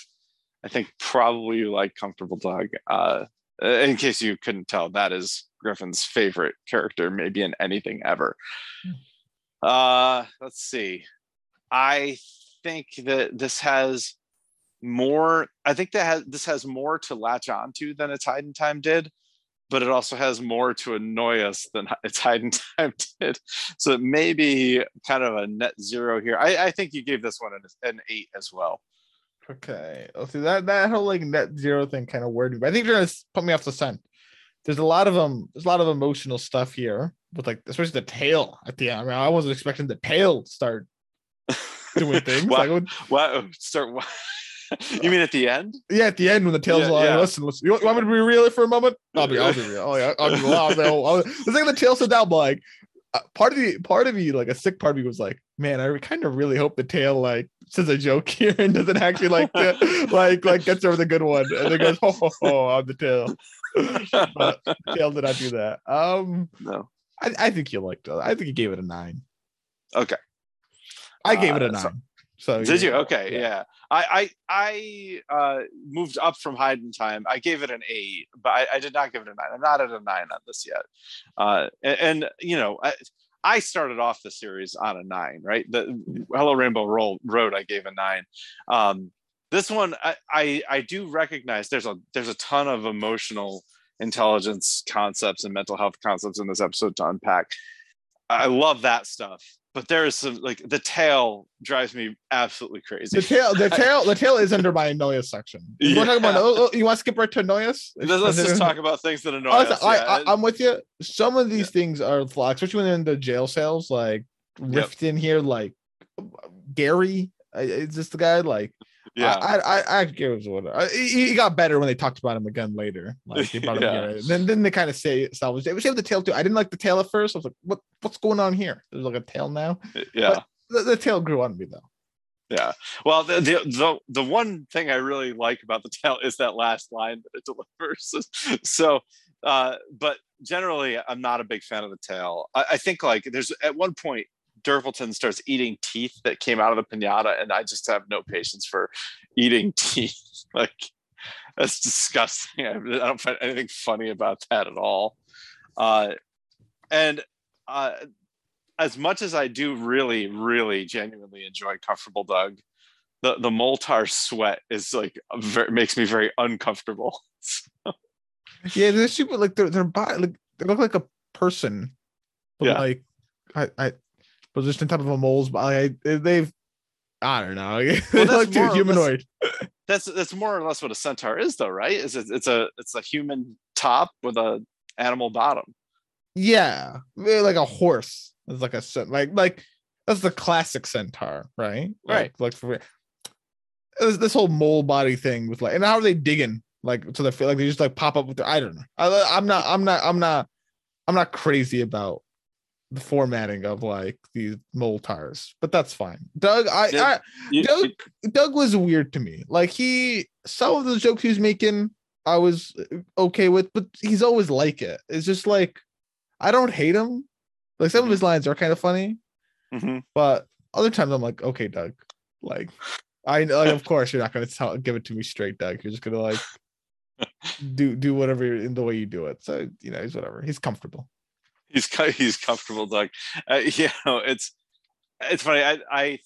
I think probably you like Comfortable Doug. Uh, in case you couldn't tell, that is Griffin's favorite character, maybe in anything ever. Uh, let's see. I think that this has more. I think that has this has more to latch onto than its hide time did, but it also has more to annoy us than its hide time did. So it may be kind of a net zero here. I, I think you gave this one an, an eight as well. Okay. Let's see that that whole like net zero thing kind of worried me. I think you're gonna put me off the scent there's a lot of um there's a lot of emotional stuff here with like especially the tail at the end. I mean, I wasn't expecting the tail to start doing things. Wow. Like, Wow, start. you mean at the end? yeah, at the end when the tail's Yeah, yeah. listen, listen, you want, want me to be real for a moment? I'll be, I'll be real. Oh yeah, I'll be real. I'll I'll, I'll, it's like the tail sit down, but like uh, part of the part of me, like a sick part of me was like, man, I kind of really hope the tail like says a joke here and doesn't actually like uh, like like gets over the good one and then goes, ho ho ho, I'm the tail. but tail did not do that. Um, No. I, I think you liked it. I think you gave it a nine. Okay. I gave it a Uh, so- nine. So, Did you? know, Okay, yeah. I I I uh, moved up from Hiding Time. I gave it an eight, but I, I did not give it a nine. I'm not at a nine on this yet. Uh, and, and you know, I, I started off the series on a nine, right? The Hello Rainbow Roll Road, I gave a nine. Um, this one, I, I I do recognize there's a there's a ton of emotional intelligence concepts and mental health concepts in this episode to unpack. I love that stuff, but there is some like the tail drives me absolutely crazy. The tail, the tail, the tail is under my Noyas section. You want to talk about? Oh, oh, you want to skip right to Noyas? Let's, let's just talk about things that annoy Oh, us. I, yeah. I'm with you. Some of these things are flawed, especially when they're in the jail cells, like rift in here, like Gary. Is this the guy? Like, yeah. I, I, I, I give it what he, he got better when they talked about him again later. Like they brought him Yeah. here. Then, then they kind of say salvage. They have the tail too. I didn't like the tail at first. I was like, what, what's going on here? There's like a tail now. yeah. The, the tail grew on me though. Yeah. Well, the, the the the one thing I really like about the tail is that last line that it delivers. so, uh, but generally, I'm not a big fan of the tail. I, I think like there's at one point. Durpleton starts eating teeth that came out of the pinata, and I just have no patience for eating teeth. like that's disgusting. I, I don't find anything funny about that at all. Uh, and uh, as much as I do really, really genuinely enjoy Comfortable Doug, the the Moletaur sweat is like very, makes me very uncomfortable. Yeah, they're super like their their body like they look like a person, but Yeah. like I I positioned on top of a mole's body. I, they've I don't know. they Well, look too or less- humanoid. That's that's more or less what a centaur is, though, right? Is it, it's a it's a human top with a animal bottom. Yeah, they're like a horse. It's like a like like that's the classic centaur, right? Right. Like, like for this, this whole mole body thing with like and how are they digging? Like so they feel like they just like pop up with their I don't know. I, I'm not I'm not I'm not I'm not crazy about the formatting of like these Moletaurs, but that's fine. Doug, I, Yeah. I You- Doug Doug was weird to me. Like he some of the jokes he was making, I was okay with, but he's always like it. It's just like I don't hate him. Like some of his lines are kind of funny, Mhm. but other times I'm like, okay, Doug. Like I know, like, of course you're not gonna tell give it to me straight, Doug. You're just gonna like do do whatever in the way you do it. So you know, he's whatever. He's comfortable. He's he's comfortable, Doug. Uh, you know, it's it's funny. I I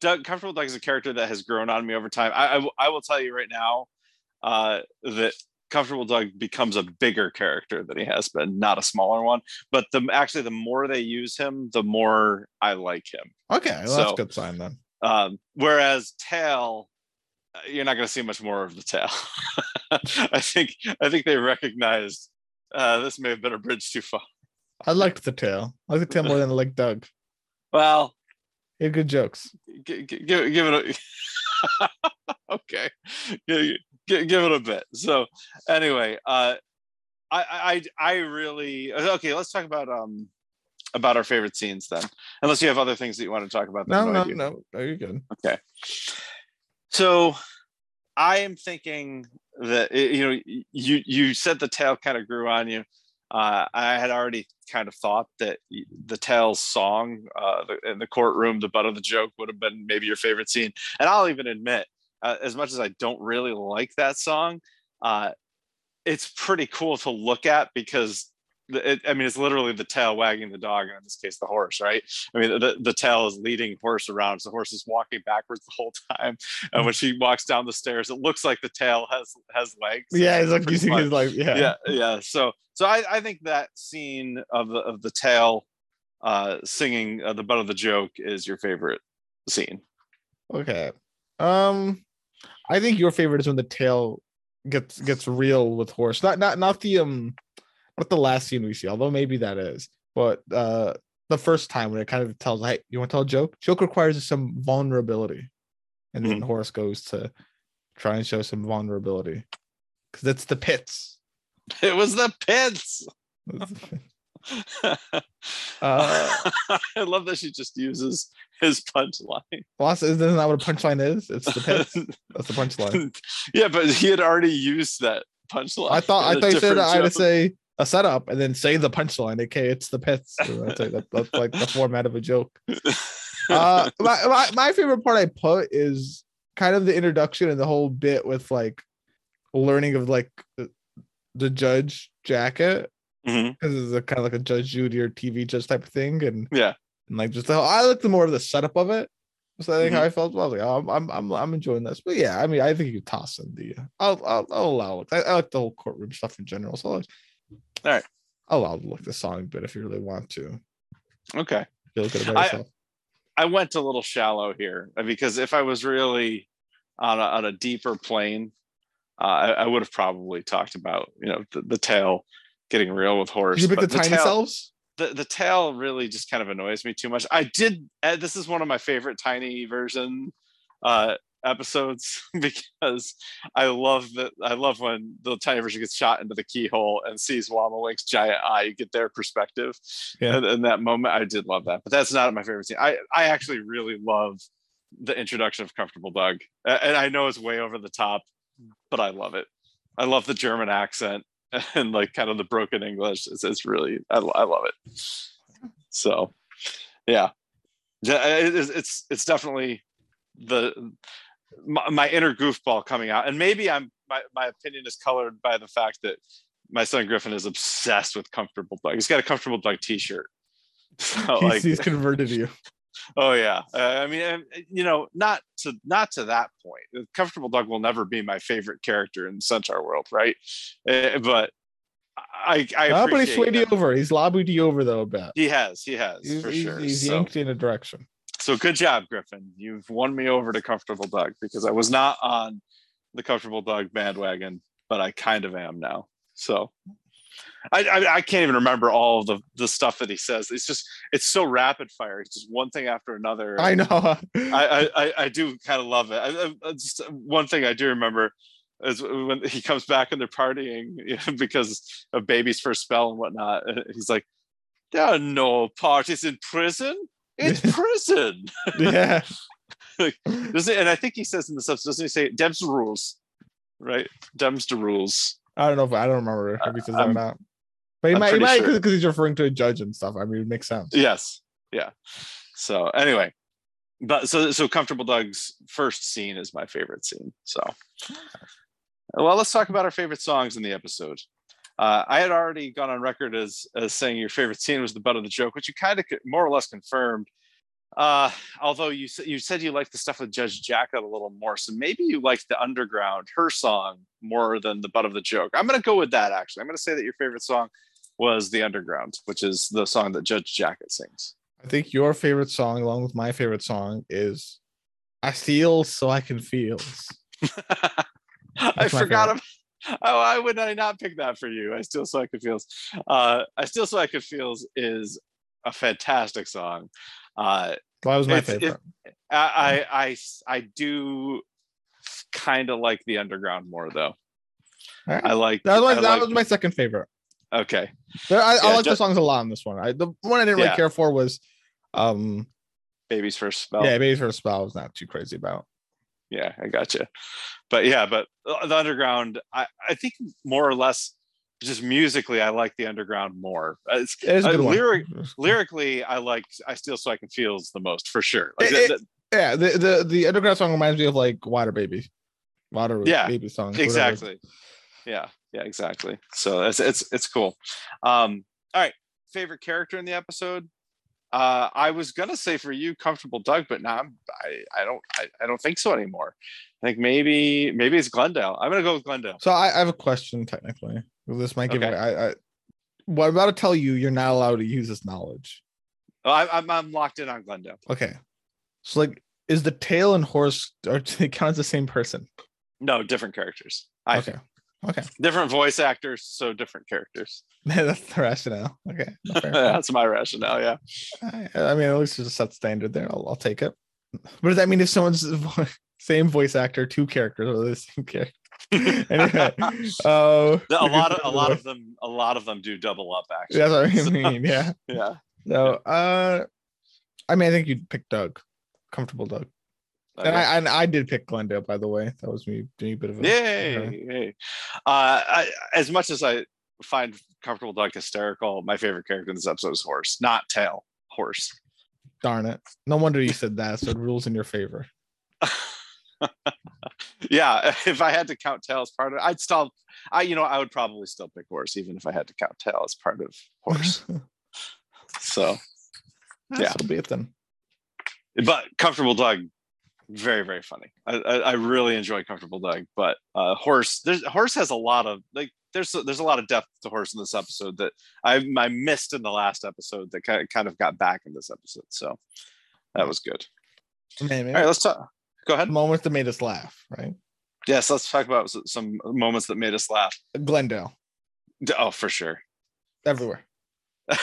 Doug comfortable Doug is a character that has grown on me over time. I I will tell you right now uh, that comfortable Doug becomes a bigger character than he has been, not a smaller one. But the actually the more they use him, the more I like him. Okay, well, that's a good sign then. Um, whereas Tail, uh, you're not going to see much more of the Tail. I think I think they recognized uh, this may have been a bridge too far. I liked the tail. I like the tail more than I like Doug. Well, He had good jokes. give, give, give it a okay give, give, it a bit so anyway uh I, I i really okay let's talk about um about our favorite scenes then unless you have other things that you want to talk about No, no, you. no, no, you're good. okay so i am thinking that it- you know you you said the tail kind of grew on you uh, I had already kind of thought that the Tails song uh, in the courtroom, the butt of the joke, would have been maybe your favorite scene. And I'll even admit, uh, as much as I don't really like that song, uh, it's pretty cool to look at because it, I mean, it's literally the tail wagging the dog, and in this case, the horse, right? I mean, the, the tail is leading horse around. So the horse is walking backwards the whole time. And when she walks down the stairs, it looks like the tail has has legs. Yeah, he's like using his like yeah. yeah yeah so so i i think that scene of the of the tail uh singing uh, the butt of the joke is your favorite scene Okay. Um, I think your favorite is when the tail gets gets real with horse. Not not not the um, not the last scene we see, although maybe that is, but uh the first time when it kind of tells, hey, you want to tell a joke? Joke requires some vulnerability. And then Horace goes to try and show some vulnerability. Because it's the pits. It was the pits. Uh, I love that she just uses his punchline. well, isn't that what a punchline is? It's the pits. That's the punchline. yeah, but he had already used that punchline. I thought I thought you said I had to say a setup and then say the punchline. Okay, it's the pits. So that's, like, that, that's like the format of a joke. uh my, my, my favorite part I put is kind of the introduction and the whole bit with like learning of like the, the judge jacket because it's a kind of like a Judge Judy or TV judge type of thing, and Yeah. and like just the whole, I like the more of the setup of it. So I think Mhm. how I felt. I was like, oh, I'm, I'm I'm I'm enjoying this, but yeah, I mean, I think you toss in the. I'll I'll, I'll allow it. I, I like the whole courtroom stuff in general, so All right. I'll look the song but if you really want to. Okay. Feel good about I- yourself. I went a little shallow here uh, because if I was really on a, on a deeper plane, uh, I, I would have probably talked about you know the, the tail getting real with Horace. Did you pick the but tiny tail, selves? The, the tail really just kind of annoys me too much. I did. Uh, this is one of my favorite tiny version uh, episodes because I love that. I love when the tiny version gets shot into the keyhole and sees Wammawink's giant eye. You get their perspective Yeah. in, in that moment. I did love that, but that's not my favorite scene. I I actually really love the introduction of Comfortable Doug, and I know it's way over the top, but I love it. I love the German accent and like kind of the broken English. It's, it's really I, I love it. So, yeah, Yeah, it's it's, it's definitely the my, my inner goofball coming out, and maybe I'm my my opinion is colored by the fact that my son Griffin is obsessed with Comfortable Doug. He's got a Comfortable Doug T-shirt. So, He's, like, he's converted you. Oh yeah, uh, I mean, you know, not to not to that point. Comfortable Doug will never be my favorite character in Centaur World, right? Uh, but I, I Ah, but he swayed you over. He's lobbied you over though a bit. He has, he has He's, for he's, sure. he's so, yanked in a direction. So good job, Griffin. You've won me over to Comfortable Doug because I was not on the Comfortable Doug bandwagon, but I kind of am now. So. I, I, I can't even remember all of the, the stuff that he says. It's just it's so rapid fire. It's just one thing after another. I know. I, I, I, I do kind of love it. I, I, just one thing I do remember is when he comes back and they're partying because of baby's first spell and whatnot. He's like, "There are no parties in prison. It's prison." yeah. Doesn't, and I think he says in the subs, doesn't he say "Dem's the rules"? Right, "Dem's the rules." I don't know if I don't remember if he says that or I'm- not. But he I'm might, he might sure. because he's referring to a judge and stuff. I mean, it makes sense. Yes, yeah. So anyway, but so so comfortable Doug's first scene is my favorite scene. So, well, let's talk about our favorite songs in the episode. Uh, I had already gone on record as as saying your favorite scene was the butt of the joke, which you kind of more or less confirmed. Uh, although you said you said you liked the stuff with Judge Jacket a little more, so maybe you liked the underground her song more than the butt of the joke. I'm gonna go with that. Actually, I'm gonna say that your favorite song was the underground, which is the song that Judge Jacket sings. I think your favorite song, along with my favorite song, is "I Feel So I Can Feel." I forgot. About, oh, I would I not pick that for you. I still could feels. Uh, I still could feels is a fantastic song. Uh, That was my It's- it- favorite. I, I I I do kind of like the underground more though. Alright. I like that was my, I that like- was my second favorite. okay. There, I, Yeah, I like the songs a lot on this one. I, the one I didn't really Yeah. care for was, um, Baby's first spell. yeah, Baby's First Spell. I was not too crazy about. Yeah i gotcha. But yeah but the underground i i think more or less just musically i like the underground more. Uh, it's, It is a Uh, lyric- lyrically i like i still so i can feels the most for sure. Like It- that- it- Yeah, the, the the underground song reminds me of like Water Baby, Water Yeah, Baby song. exactly. Yeah yeah exactly. So it's it's it's cool. Um all right favorite character in the episode uh i was gonna say for you comfortable doug but now I'm, i i don't I, I don't think so anymore i think maybe maybe it's glendale i'm gonna go with glendale So I, I have a question technically. This might give Okay. away. I, I what I'm about to tell you, you're not allowed to use this knowledge. oh, I, I'm, I'm locked in on glendale Okay. So like is the tail and horse are they count as the same person? no different characters i okay. think Okay, Different voice actors, so different characters. that's the rationale. Okay. That's my rationale. Yeah. I, I mean, at least it's a set standard there. I'll, I'll take it. What does that mean if someone's same voice actor, two characters, or the same character? anyway, uh, a lot of a lot of them a lot of them do double up actually. That's what I So, mean. Yeah. yeah. So, uh, I mean, I think you'd pick Doug, comfortable Doug, and I and I did pick Glendale. By the way, that was me doing a bit of a Yay! yay. Uh, I, as much as I find comfortable Doug hysterical, my favorite character in this episode is Horse, not Tail. Horse. Darn it! No wonder you said that. So it rules in your favor. yeah, if I had to count Tail as part of I'd still, I you know, I would probably still pick Horse, even if I had to count Tail as part of Horse. so, Yeah. it'll be it then. but comfortable Doug, very very funny. I, I, I really enjoy comfortable Doug, but uh, Horse, there's Horse has a lot of like. There's there's a lot of depth to horse in this episode that I I missed in the last episode that kind of, kind of got back in this episode. So that was good. Man, All right, let's talk. Go ahead. moments that made us laugh, right? Yes, let's talk about some moments that made us laugh. Glendale, Oh, for sure, everywhere.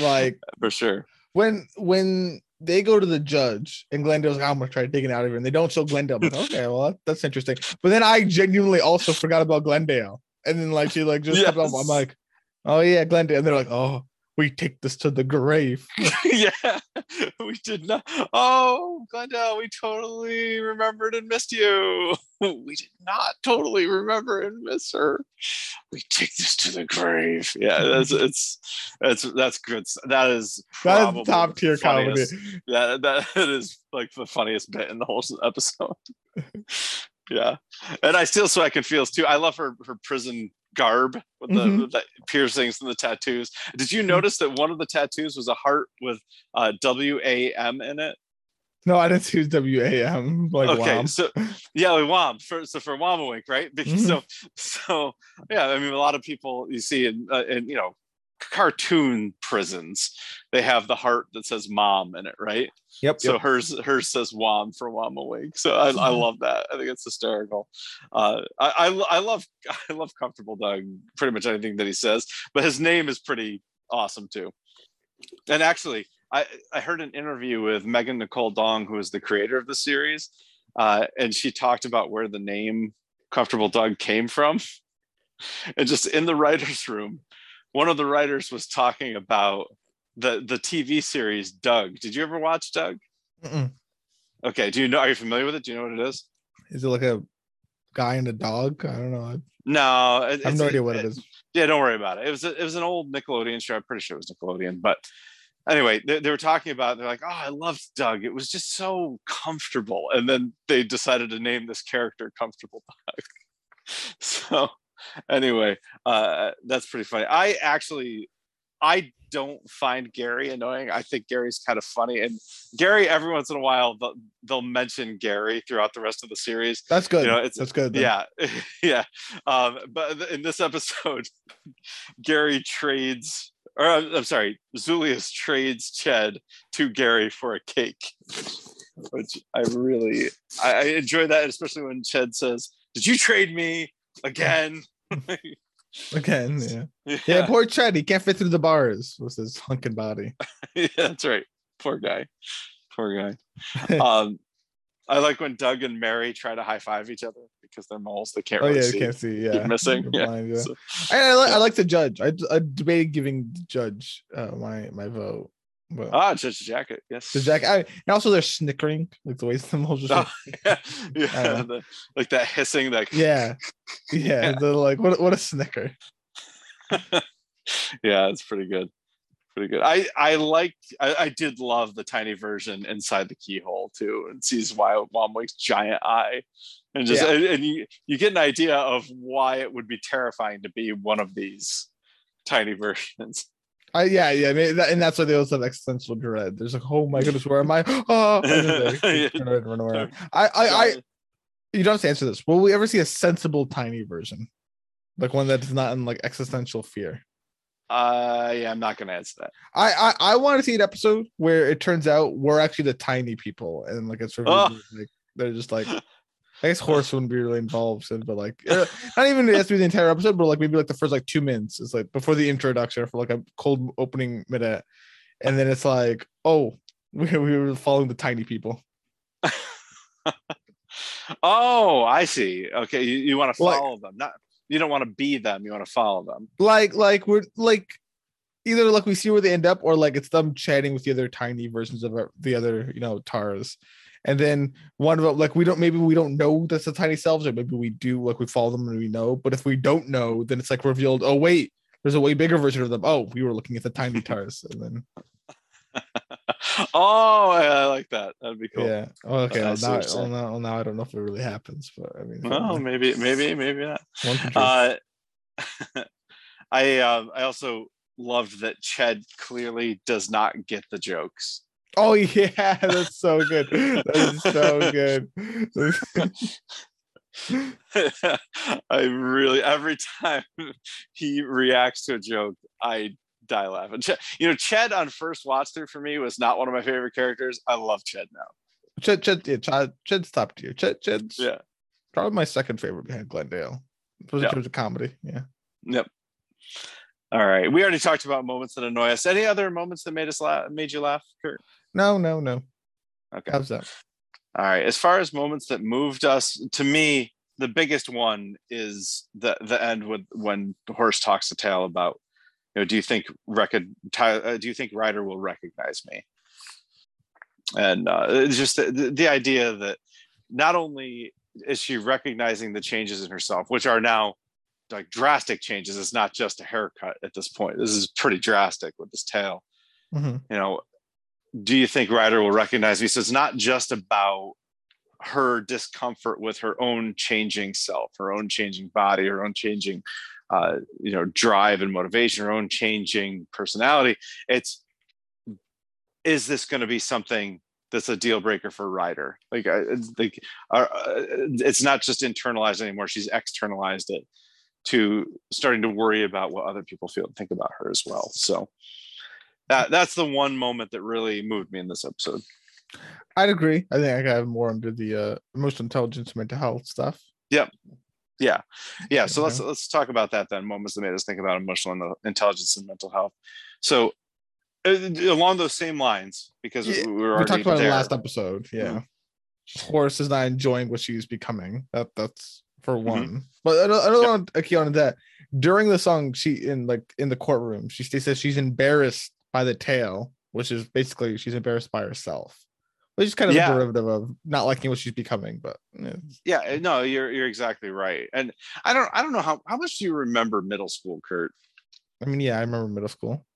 Like for sure. when when they go to the judge and Glendale's like, I'm gonna try digging out of here, and they don't show Glendale. Like, okay, well that's interesting. But then I genuinely also forgot about Glendale, and then like she like just up, I'm like, oh yeah, Glendale, and they're like, oh, we take this to the grave. yeah, we did not. Oh, Glendale, we totally remembered and missed you. We did not totally remember and miss her. We take this to the grave. Yeah, that's it's that's that's good. That is That is top tier comedy. Yeah, that is like the funniest bit in the whole episode. yeah, and I still so I can feels too. I love her her prison garb with the, Mhm. with the piercings and the tattoos. Did you notice that one of the tattoos was a heart with uh, W A M in it? No, I didn't see W A M. Like okay, so yeah, like Wom for so for Wammawink, right? Because Mhm. so so yeah, I mean a lot of people you see in uh, in you know cartoon prisons they have the heart that says mom in it, right? Yep. So yep. hers hers says Wom for Wammawink. So I, I love that. I think it's hysterical. Uh, I, I I love I love Comfortable Doug. Pretty much anything that he says, but his name is pretty awesome too. And actually, I I heard an interview with Megan Nicole Dong, who is the creator of the series, uh, and she talked about where the name Comfortable Doug came from. And just in the writers' room, one of the writers was talking about the the TV series Doug. Did you ever watch Doug? Mm-mm. Okay. Do you know? Are you familiar with it? Do you know what it is? Is it like a guy and a dog? I don't know. No, it, have no idea what it is. Yeah, don't worry about it. It was a, it was an old Nickelodeon show. I'm pretty sure it was Nickelodeon, but anyway, they, they were talking about. They're like, "Oh, I loved Doug. It was just so comfortable." And then they decided to name this character Comfortable Doug. so anyway, uh, that's pretty funny. I actually, I don't find Gary annoying. I think Gary's kind of funny, and Gary every once in a while they'll, they'll mention Gary throughout the rest of the series. That's good. You know, it's- That's good. then. Yeah, yeah. Um, but in this episode, Gary trades, or I'm I'm sorry, Zulius trades Ched to Gary for a cake, which I really I, I enjoy that, especially when Ched says, "Did you trade me again?" Again, yeah. yeah, Yeah, poor Ched. He can't fit through the bars with his hunking body. yeah, that's right. Poor guy. Poor guy. um, I like when Doug and Mary try to high five each other because they're moles. They can't Oh really yeah, see. can't see. Yeah, They're missing. You're Yeah. blind, yeah. So- I, I, like, I like the judge. I, I debated giving the judge uh, my my vote. But ah, Judge Jacket. Yes. the Jack, I, and also they're snickering, like the way the moles just. Oh, yeah, yeah, Uh, the- like that hissing, like yeah, yeah. Yeah. They're like, what? What a snicker. yeah, it's pretty good, pretty good. I I like I, I did love the tiny version inside the keyhole too, and sees why Wammawink's giant eye, and just Yeah. and, and you you get an idea of why it would be terrifying to be one of these tiny versions. I yeah yeah, I mean, that, and that's why they also have existential dread. There's like, oh my goodness, where am I? Oh, and then Yeah. run around, run around. I I, I you don't have to answer this. Will we ever see a sensible tiny version, like one that is not in like existential fear? uh, yeah, I'm not gonna answer that. I I, I want to see an episode where it turns out we're actually the tiny people, and like it's revealed, Oh. like they're just like I guess horse wouldn't be really involved, in, but like uh, not even it has to be the entire episode, but like maybe like the first like two minutes. is like before the introduction for like a cold opening minute, and then it's like, oh, we, we were following the tiny people. oh, I see. Okay, you, you want to Like- follow them, not you don't want to be them. You want to follow them. Like like we're like either like we see where they end up, or like it's them chatting with the other tiny versions of our, the other you know tars. And then one of them, like we don't maybe we don't know that's the tiny selves, or maybe we do, like we follow them and we know. But if we don't know, then it's like revealed, oh wait, there's a way bigger version of them. Oh, we were looking at the tiny tars, and then oh, I like that. That'd be cool. yeah, oh, okay. Well, now, well, now, well, now I don't know if it really happens, but I mean, Well, maybe, maybe, maybe not. dream. Uh, I um, I also loved that Ched clearly does not get the jokes. oh yeah, that's so good. That is so good. I really every time he reacts to a joke, I die laughing. You know, Ched on first watch through for me was not one of my favorite characters. I love Ched now. Ched, Ched, yeah, Ched, Ched's top tier. Ched, Ched's Yeah. probably my second favorite behind Glendale. Was Yeah. in terms of comedy, yeah. Yep. All right. We already talked about moments that annoy us. Any other moments that made us laugh made you laugh, Kurt? No, no, no. Okay. How's that? All right. As far as moments that moved us, to me, the biggest one is the the end with when Horse talks to Tail about, you know, do you think record uh, do you think Rider will recognize me? And uh, just the- the idea that not only is she recognizing the changes in herself, which are now like drastic changes. It's not just a haircut at this point. This is pretty drastic with this tail Mhm. you know, do you think Rider will recognize me? So it's not just about her discomfort with her own changing self, her own changing body, her own changing, uh, you know, drive and motivation, her own changing personality. It's is this going to be something that's a deal breaker for Rider? Like, I- like, uh, uh, it's not just internalized anymore. She's externalized it to starting to worry about what other people feel and think about her as well. So that that's the one moment that really moved me in this episode. I'd agree. I think I got more under the uh, emotional intelligence, mental health stuff. Yep. Yeah. Yeah. So let's let's talk about that then. Moments that made us think about emotional in- intelligence and mental health. So uh, along those same lines, because Yeah, we were We talked about there. the last episode. Yeah. Horse is not enjoying what she's becoming. That that's for Mhm. one. But I don't, I don't want to key on that. During the song, she in like in the courtroom, she says she's embarrassed by the tail, which is basically she's embarrassed by herself. Which is kind of Yeah. a derivative of not liking what she's becoming, but Yeah, uh, no, you're you're exactly right. And I don't I don't know how how much do you remember middle school, Kurt? I mean, yeah, I remember middle school.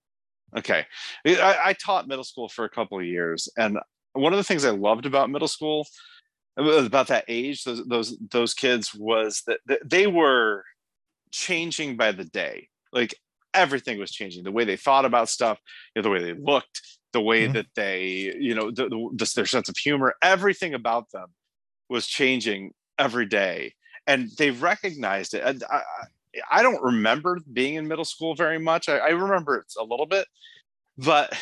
Okay. I, I taught middle school for a couple of years. And one of the things I loved about middle school, about that age, those those, those kids was that, they were changing by the day. Like everything was changing. The way they thought about stuff, you know, the way they looked, the way Mhm. that they, you know, the, the, their sense of humor, everything about them was changing every day. And they recognized it. And I, I- don't remember being in middle school very much. I, I remember it a little bit, but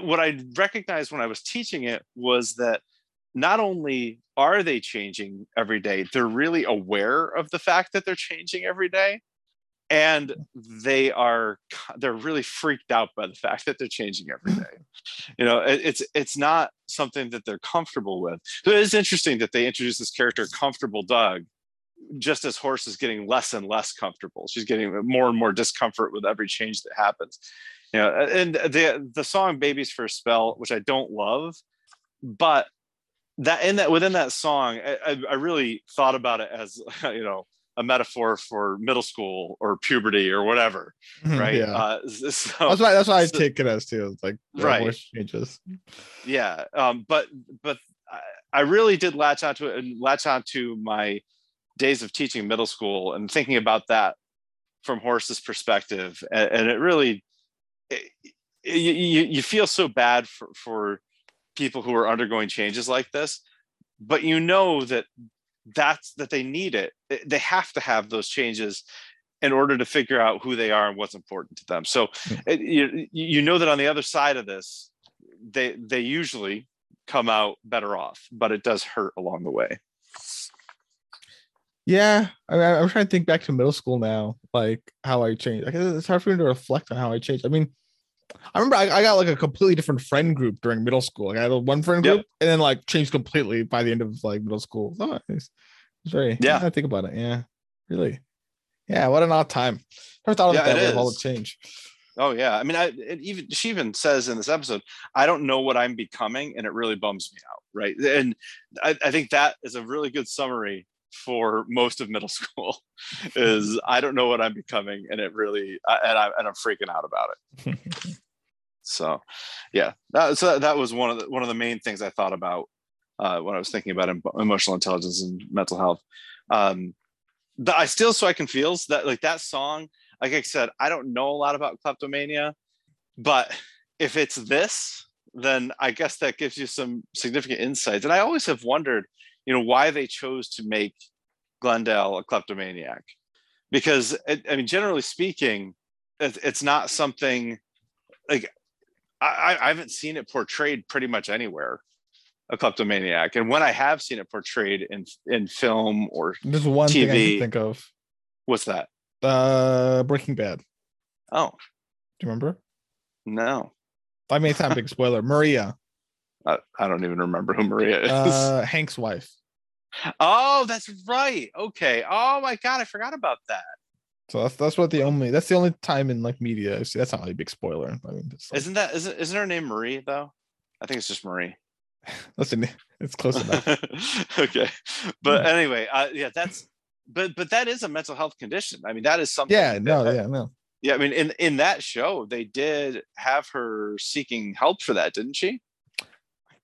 what I recognized when I was teaching it was that not only are they changing every day, they're really aware of the fact that they're changing every day. And they are they're really freaked out by the fact that they're changing every day. You know, it- it's it's not something that they're comfortable with. So it is interesting that they introduce this character, Comfortable Doug, just as horse is getting less and less comfortable she's getting more and more discomfort with every change that happens you know and the the song babies for a spell which i don't love but that in that within that song i, I- really thought about it as you know a metaphor for middle school or puberty or whatever right Yeah. uh, so that's why that's why I so- take it as too. It's like Right. voice changes. yeah um but but I, I really did latch onto it and latch onto my days of teaching middle school and thinking about that from horse's perspective and, and it really it, you, you you feel so bad for for people who are undergoing changes like this but you know that that's that they need it They- have to have those changes in order to figure out who they are and what's important to them so hmm. it, you, you know that on the other side of this they they usually come out better off but it does hurt along the way Yeah, I mean, I'm trying to think back to middle school now, like how I changed. Like it's hard for me to reflect on how I changed. I mean, I remember I, I got like a completely different friend group during middle school. Like I had one friend Yep. group, and then like changed completely by the end of like middle school. Oh, it's, it's very Yeah. I think about it. Yeah, really. Yeah, what an odd time. Never thought of Yeah, that it way. All the change. Oh yeah, I mean, I it even she even says in this episode, I don't know what I'm becoming, and it really bums me out, right? And I, I think that is a really good summary for most of middle school. Is I don't know what I'm becoming, and it really, I- and I and I'm freaking out about it. So, yeah, that, so that was one of the one of the main things I thought about uh, when I was thinking about em- emotional intelligence and mental health. Um, the I still so I can feels that like that song. Like I said, I don't know a lot about kleptomania, but if it's this, then I guess that gives you some significant insights. And I always have wondered, you know, why they chose to make Glendale a kleptomaniac, because it, I mean, generally speaking, it, it's not something like I, I- haven't seen it portrayed pretty much anywhere a kleptomaniac and when i have seen it portrayed in in film or There's one thing I can think of. what's that Uh, Breaking Bad. Oh, do you remember? no I mean, it's not a big spoiler. Maria, I, I don't even remember who maria is uh, Hank's wife. Oh that's right okay oh my god i forgot about that So that's that's what the only that's the only time in like media. See- That's not really a big spoiler. I mean, like, isn't that isn't, isn't her name marie though i think it's just marie listen, it's close enough. okay but anyway uh, yeah that's but but that is a mental health condition i mean that is something Yeah, that- no, yeah, no. Yeah, I mean, in in that show, they did have her seeking help for that, didn't she? I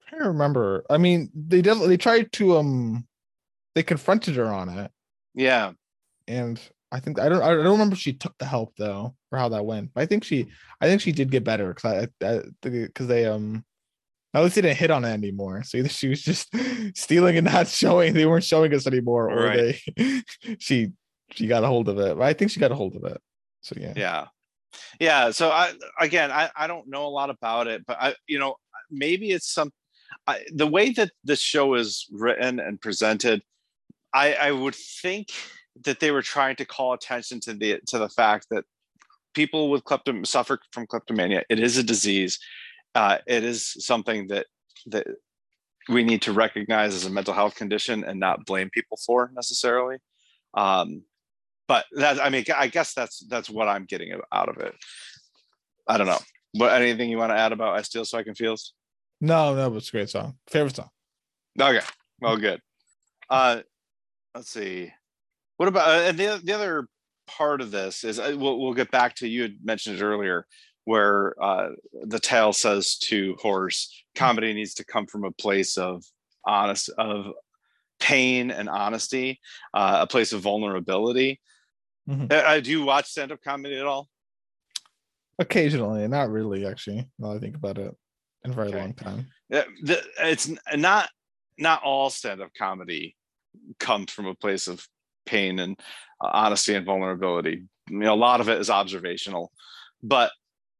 can't remember. I mean, they definitely they tried to um, they confronted her on it, Yeah, and I think I don't I don't remember if she took the help though or how that went. But I think she I think she did get better because I I because they um. At least they didn't hit on it anymore. So either she was just stealing and not showing, they weren't showing us anymore, or Right. they she she got a hold of it. But I think she got a hold of it. So yeah. yeah, yeah. So I again, I I don't know a lot about it, but I you know maybe it's some I, the way that this show is written and presented. I I would think that they were trying to call attention to the to the fact that people with kleptom suffer from kleptomania. It is a disease. Uh, it is something that that we need to recognize as a mental health condition and not blame people for necessarily. Um, but that I mean, I guess that's that's what I'm getting out of it. I don't know. What anything you want to add about I Steal So I Can Feels? No, no, but it's a great song. Favorite song. Okay, well, good. Uh, let's see. What about uh, and the the other part of this is uh, we'll we'll get back to you had mentioned it earlier where uh, the tale says to horse comedy needs to come from a place of honest of pain and honesty uh, a place of vulnerability Mhm. uh, uh, do you watch stand-up comedy at all Occasionally, not really, actually. Now I think about it, in a very Okay. long time. The, it's not not all stand-up comedy comes from a place of pain and uh, honesty and vulnerability. A lot of it is observational, but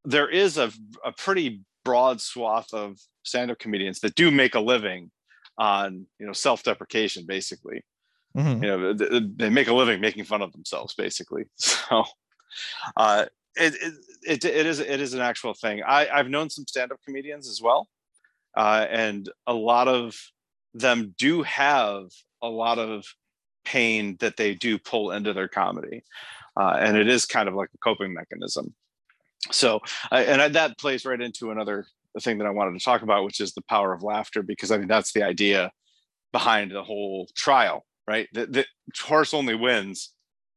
there is a, a pretty broad swath of stand-up comedians that do make a living on you know self-deprecation, basically. Mhm. You know, th- th- they make a living making fun of themselves, basically. So, uh, it, it, it, it is it is an actual thing. I, I've known some stand-up comedians as well, uh, and a lot of them do have a lot of pain that they do pull into their comedy, uh, and it is kind of like a coping mechanism. So, I and I, that plays right into another thing that I wanted to talk about, which is the power of laughter, because I mean that's the idea behind the whole trial, right? That the horse only wins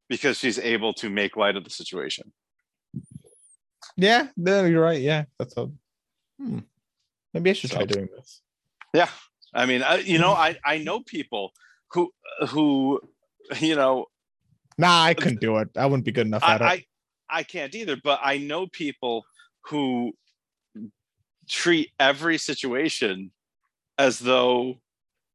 because she's able to make light of the situation. Yeah, no, you're right. Yeah, that's a. Hmm. Maybe I should try doing this. Yeah, I mean, I, you know, I I know people who who you know Nah, I couldn't do it. I wouldn't be good enough at it. I, I I can't either, but I know people who treat every situation as though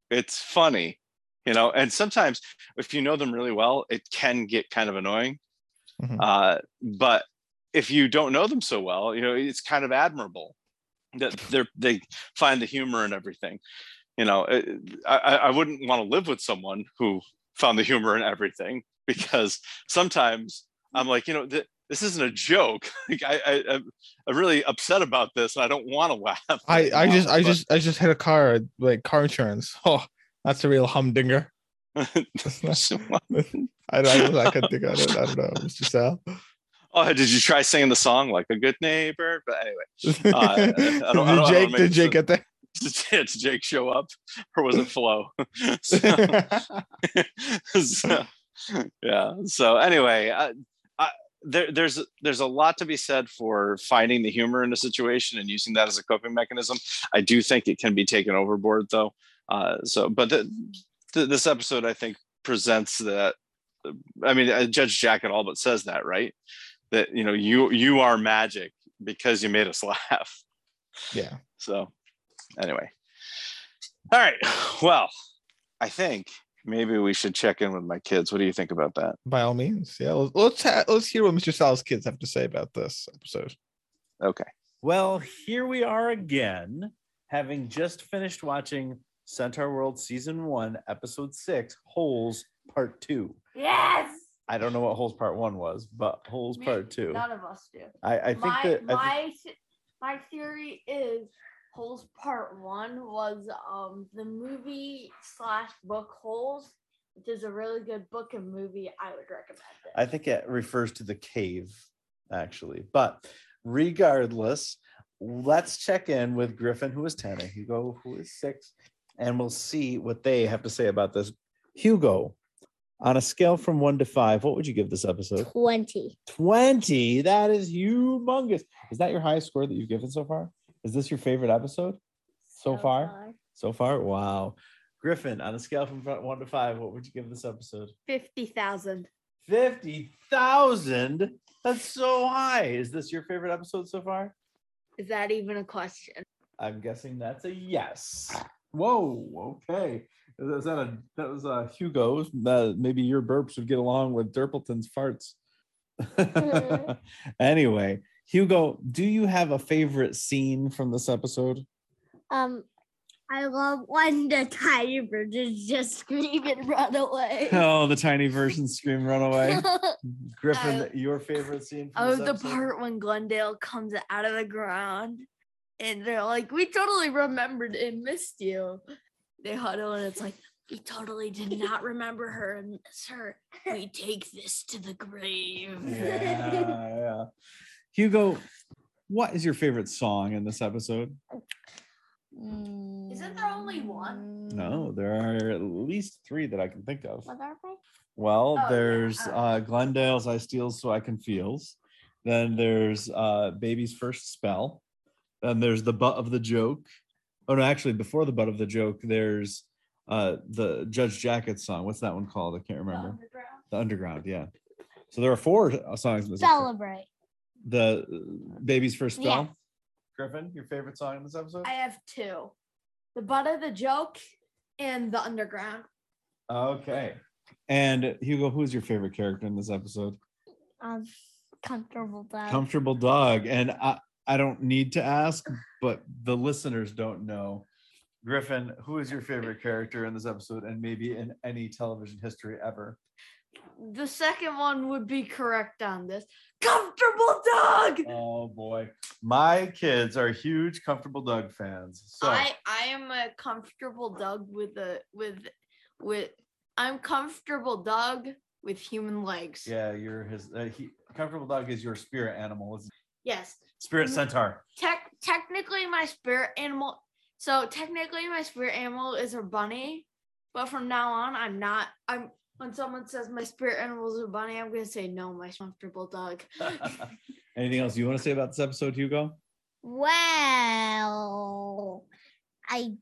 it's funny, you know. And sometimes, if you know them really well, it can get kind of annoying. Mhm. Uh, but if you don't know them so well, you know, it's kind of admirable that they're they find the humor and everything. You know, it- I, I wouldn't want to live with someone who found the humor in everything because sometimes I'm like, you know, th- this isn't a joke. Like I, I, I'm- really upset about this, and I don't want to laugh. I, I just I just I just hit a car like car insurance. Oh, that's a real humdinger. That's not- I don't I could think of it. I don't know, Mr. Sal. oh, did you try singing the song like a good neighbor? But anyway, Uh, I don't- I don't- did Jake did Jake get there? did Jake show up, or was it Flo? So- so, yeah. So anyway I, I, there, there's there's a lot to be said for finding the humor in a situation and using that as a coping mechanism. I do think it can be taken overboard though. Uh, so but the, th- this episode i think presents that i mean uh, Judge Jacket all but says that right? That you know you you are magic because you made us laugh. Yeah. so anyway all right well i think maybe we should check in with my kids what do you think about that By all means. Yeah. Let's let's, ha- let's hear what Mr. Sal's kids have to say about this episode. okay Well, here we are again, having just finished watching Centaur World Season 1, Episode 6, Holes Part 2. Yes. I don't know what Holes Part 1 was, but Holes Me- Part 2. None of us do. I, I think my that. I my th- my theory is Holes Part One was um the movie slash book Holes, which is a really good book and movie. I would recommend it. I think it refers to the cave, actually. But regardless, let's check in with Griffin, who is 10, and Hugo, who is six, and we'll see what they have to say about this. Hugo, on a scale from one to five, what would you give this episode? 20. 20. That is humongous. Is that your highest score that you've given so far? Is this your favorite episode so, far? So far? Wow. Griffin, on a scale from one to five, what would you give this episode? Fifty thousand. 50,000? That's so high. Is this your favorite episode so far? Is that even a question? I'm guessing that's a yes. Whoa. Okay. Is that a that was a Hugo's? Uh, maybe your burps would get along with Durpleton's farts. anyway, Hugo, do you have a favorite scene from this episode? Um, I love when the tiny virgins just scream and run away. Oh, the tiny version scream run away. Griffin, Uh, your favorite scene from Oh, this the part when Glendale comes out of the ground and they're like, We totally remembered and missed you. They huddle and it's like, We totally did not remember her and miss her. We take this to the grave. yeah, yeah. Hugo, what is your favorite song in this episode? Isn't there only one? No, there are at least three that I can think of. What are they? Well, Oh, there's uh, uh, Glendale's "I Steal So I Can Feels." Then there's uh, "Baby's First Spell." Then there's the butt of the joke. Oh no, actually, before the butt of the joke, there's uh, the Judge Jacket song. What's that one called? I can't remember. Underground. The Underground, yeah. So there are four songs. in this episode. Celebrate. The Baby's First Spell. Yes. Griffin, your favorite song in this episode? I have two. The butt of the joke and the underground. Okay. And Hugo, who's your favorite character in this episode? Um, comfortable dog. Comfortable dog. And I, I don't need to ask, but the listeners don't know. Griffin, who is your favorite character in this episode and maybe in any television history ever? The second one would be correct on this. Comfortable dog. Oh boy. My kids are huge Comfortable Dog fans. So I I am a comfortable dog with a with with I'm comfortable dog with human legs. yeah, you're his uh, he, Comfortable Dog is your spirit animal. Yes. Spirit Mhm. centaur. Tech technically my spirit animal. So technically my spirit animal is a bunny, but from now on I'm not. I'm when someone says my spirit animal is a bunny, I'm gonna say no, my comfortable dog. Anything else you want to say about this episode, Hugo? Well, I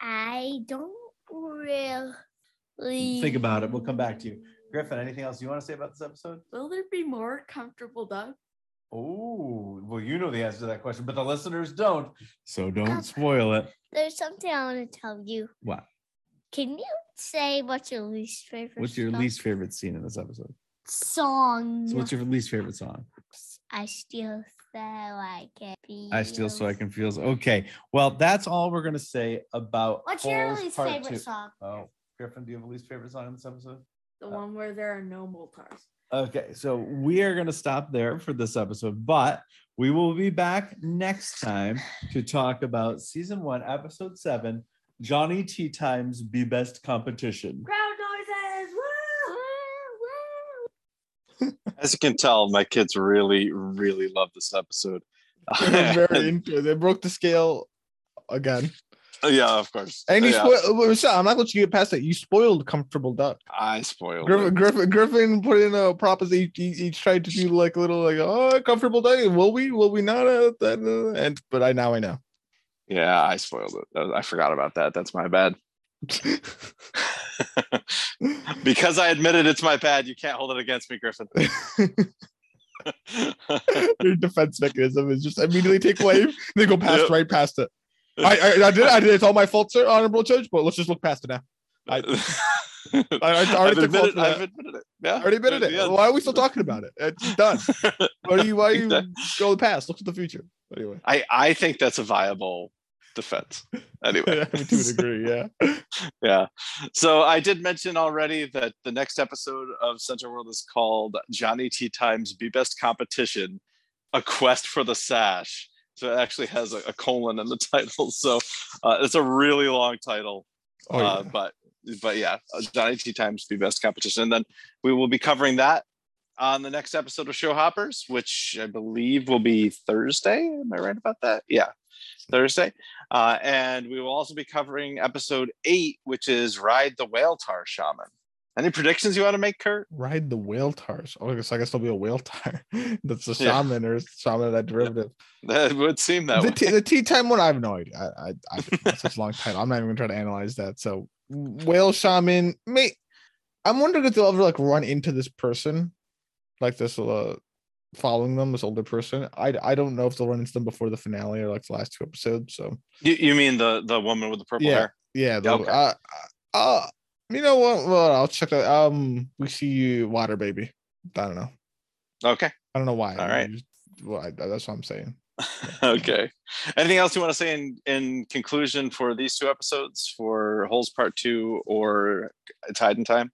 I don't really Think about it. We'll come back to you. Griffin, anything else you want to say about this episode? Will there be more comfortable dog? Oh, well, you know the answer to that question, but the listeners don't. So don't spoil it. There's something I want to tell you. What? Can you say what's your least favorite? What's your song? least favorite scene in this episode? song? So what's your least favorite song? I still so I can be. I steal so I can feel. Okay. Well, that's all we're gonna say about What's your least Part favorite Two. song? Oh, Griffin, do you have a least favorite song in this episode? The one where there are no Moletaurs. Okay, so we are going to stop there for this episode, but we will be back next time to talk about season one, episode seven Johnny Tea Times Be Best Competition. Crowd noises. Woo! As you can tell, my kids really, really love this episode. They're very into it. They broke the scale again. yeah, of course. And you yeah, spoiled. Michelle, I'm not going to get past that. You spoiled comfortable duck. I spoiled Griffin, it. Griffin, Griffin put in a proposition. He, he tried to do like a little like, oh, comfortable duck. Will we? Will we not? Uh, that, uh, and but I now I know. Yeah, I spoiled it. I forgot about that. That's my bad. because I admitted it's my bad, you can't hold it against me, Griffin. Your defense mechanism is just immediately take blame, then go past Yep. right past it. I, I, I did. I did. It's all my fault, sir, honorable judge. But let's just look past it now. I- I, I I've already fault admitted, I've admitted it. Yeah. I already admitted it. Yeah. Why are we still talking about it? It's done. Why do you? Why you go the past? Look to the future. Anyway, I, I think that's a viable defense. Anyway. I to a degree, yeah. yeah. So I did mention already that the next episode of Centaur World is called Johnny T Times Be Best Competition, a quest for the sash. So it actually has a, a colon in the title. So uh, it's a really long title. Oh, uh, yeah. but but yeah, uh, Johnny T Times Be Best Competition. And then we will be covering that on the next episode of Show Hoppers, which I believe will be Thursday. Am I right about that? Yeah, Thursday. Uh, and we will also be covering episode eight, which is Ride the Whaletaur Shaman. Any predictions you want to make, Kurt? Ride the whaletaurs. Oh, I guess I guess there'll be a whaletaur. That's a Yeah. shaman or shaman of that derivative. That would seem that the, way. tea, the tea time one, I have no idea. I, I, I that's such a long title. I'm not even gonna try to analyze that. So whale shaman, may I'm wondering if they'll ever like run into this person, like this uh following them, this older person. I I don't know if they'll run into them before the finale or like the last two episodes. So You, you mean the the woman with the purple Yeah. hair? yeah, they'll, Okay. uh, uh, you know what? Well, I'll check that. Um, we see you, water baby. I don't know. Okay. I don't know why. All right. Just- Well, I, that's what I'm saying. okay. Anything else you want to say in in conclusion for these two episodes for Holes Part Two or Tide and Time?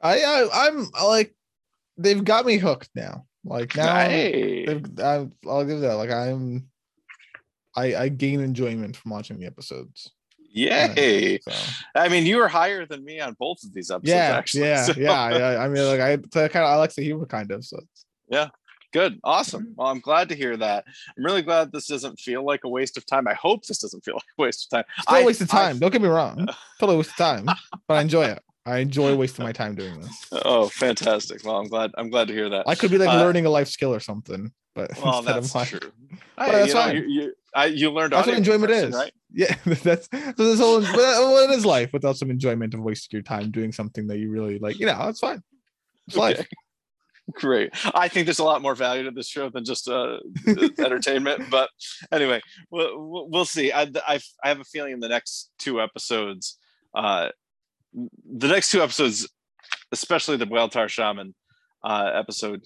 I, I I'm like they've got me hooked now. Like now Hey. I, I'll give that. Like I'm I I gain enjoyment from watching the episodes. Yay. So I mean, you were higher than me on both of these episodes, yeah, actually. yeah, so- yeah, yeah. I mean, like I kind of I like the humor kind of. So it's, Good. Awesome. Mhm. Well, I'm glad to hear that. I'm really glad this doesn't feel like a waste of time. I hope this doesn't feel like a waste of time. still I- a waste of I- time. Don't get me wrong. Totally waste of time, but I enjoy it. I enjoy wasting my time doing this. oh, fantastic. Well, I'm glad. I'm glad to hear that. I could be like Uh, learning a life skill or something, but well, that's like, true. But Hey, that's know, fine. You, you, I, you learned That's what enjoyment is. right? Yeah, that's so this whole well, it is life without some enjoyment of wasting your time doing something that you really like. You know, it's fine. It's life. Great. I think there's a lot more value to this show than just uh, entertainment. But anyway, we'll, we'll- we'll see. I, I, I have a feeling in the next two episodes, uh, the next two episodes, especially the Whaletaur Shaman uh, episode,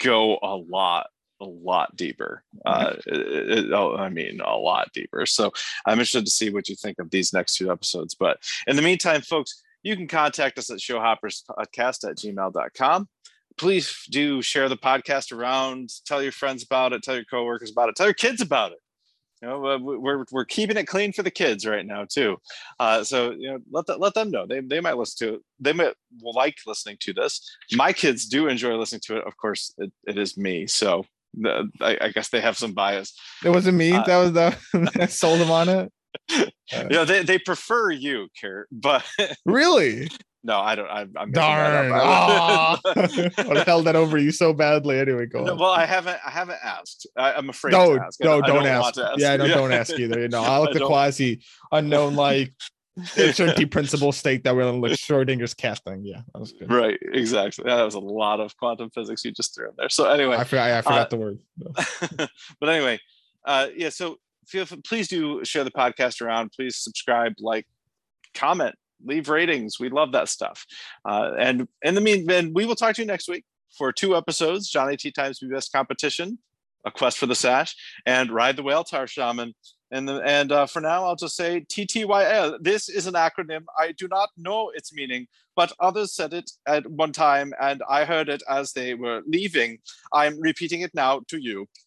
go a lot, a lot deeper. Uh, it- it- oh, I mean, a lot deeper. So I'm interested to see what you think of these next two episodes. But in the meantime, folks, you can contact us at showhopperspodcast at gmail.com please do share the podcast around tell your friends about it tell your coworkers about it tell your kids about it you know uh, we- we're, we're keeping it clean for the kids right now too. Uh, so you know let, the, let them know. They, they might listen to it. They might like listening to this. My kids do enjoy listening to it. Of course it, it is me. So the, I, I guess they have some bias. It wasn't me. Uh, that was the that sold them on it. you know they, they prefer you Kurt, but Really? No i don't I, i'm Darn. up. I held that over you so badly. Anyway, go No, well, I haven't. I haven't asked. I, I'm afraid. No, ask. I no, I don't, want ask. Yeah, no, don't ask either. You know, I like I the don't- quasi unknown, like uncertainty principle state that we're in like Schrodinger's casting. Yeah, that was good. Right. Exactly. That was a lot of quantum physics you just threw in there. So anyway, I forgot. I forgot Uh, the word. but anyway, uh, yeah. So feel please do share the podcast around. Please subscribe, like, comment, leave ratings. We love that stuff. Uh, and in the meantime, we will talk to you next week for two episodes: Johnny T Times Be Best Competition, A Quest for the Sash, and Ride the Whaletaur Shaman. And the, and uh, for now, I'll just say TTYL. This is an acronym. I do not know its meaning, but others said it at one time, and I heard it as they were leaving. I'm repeating it now to you.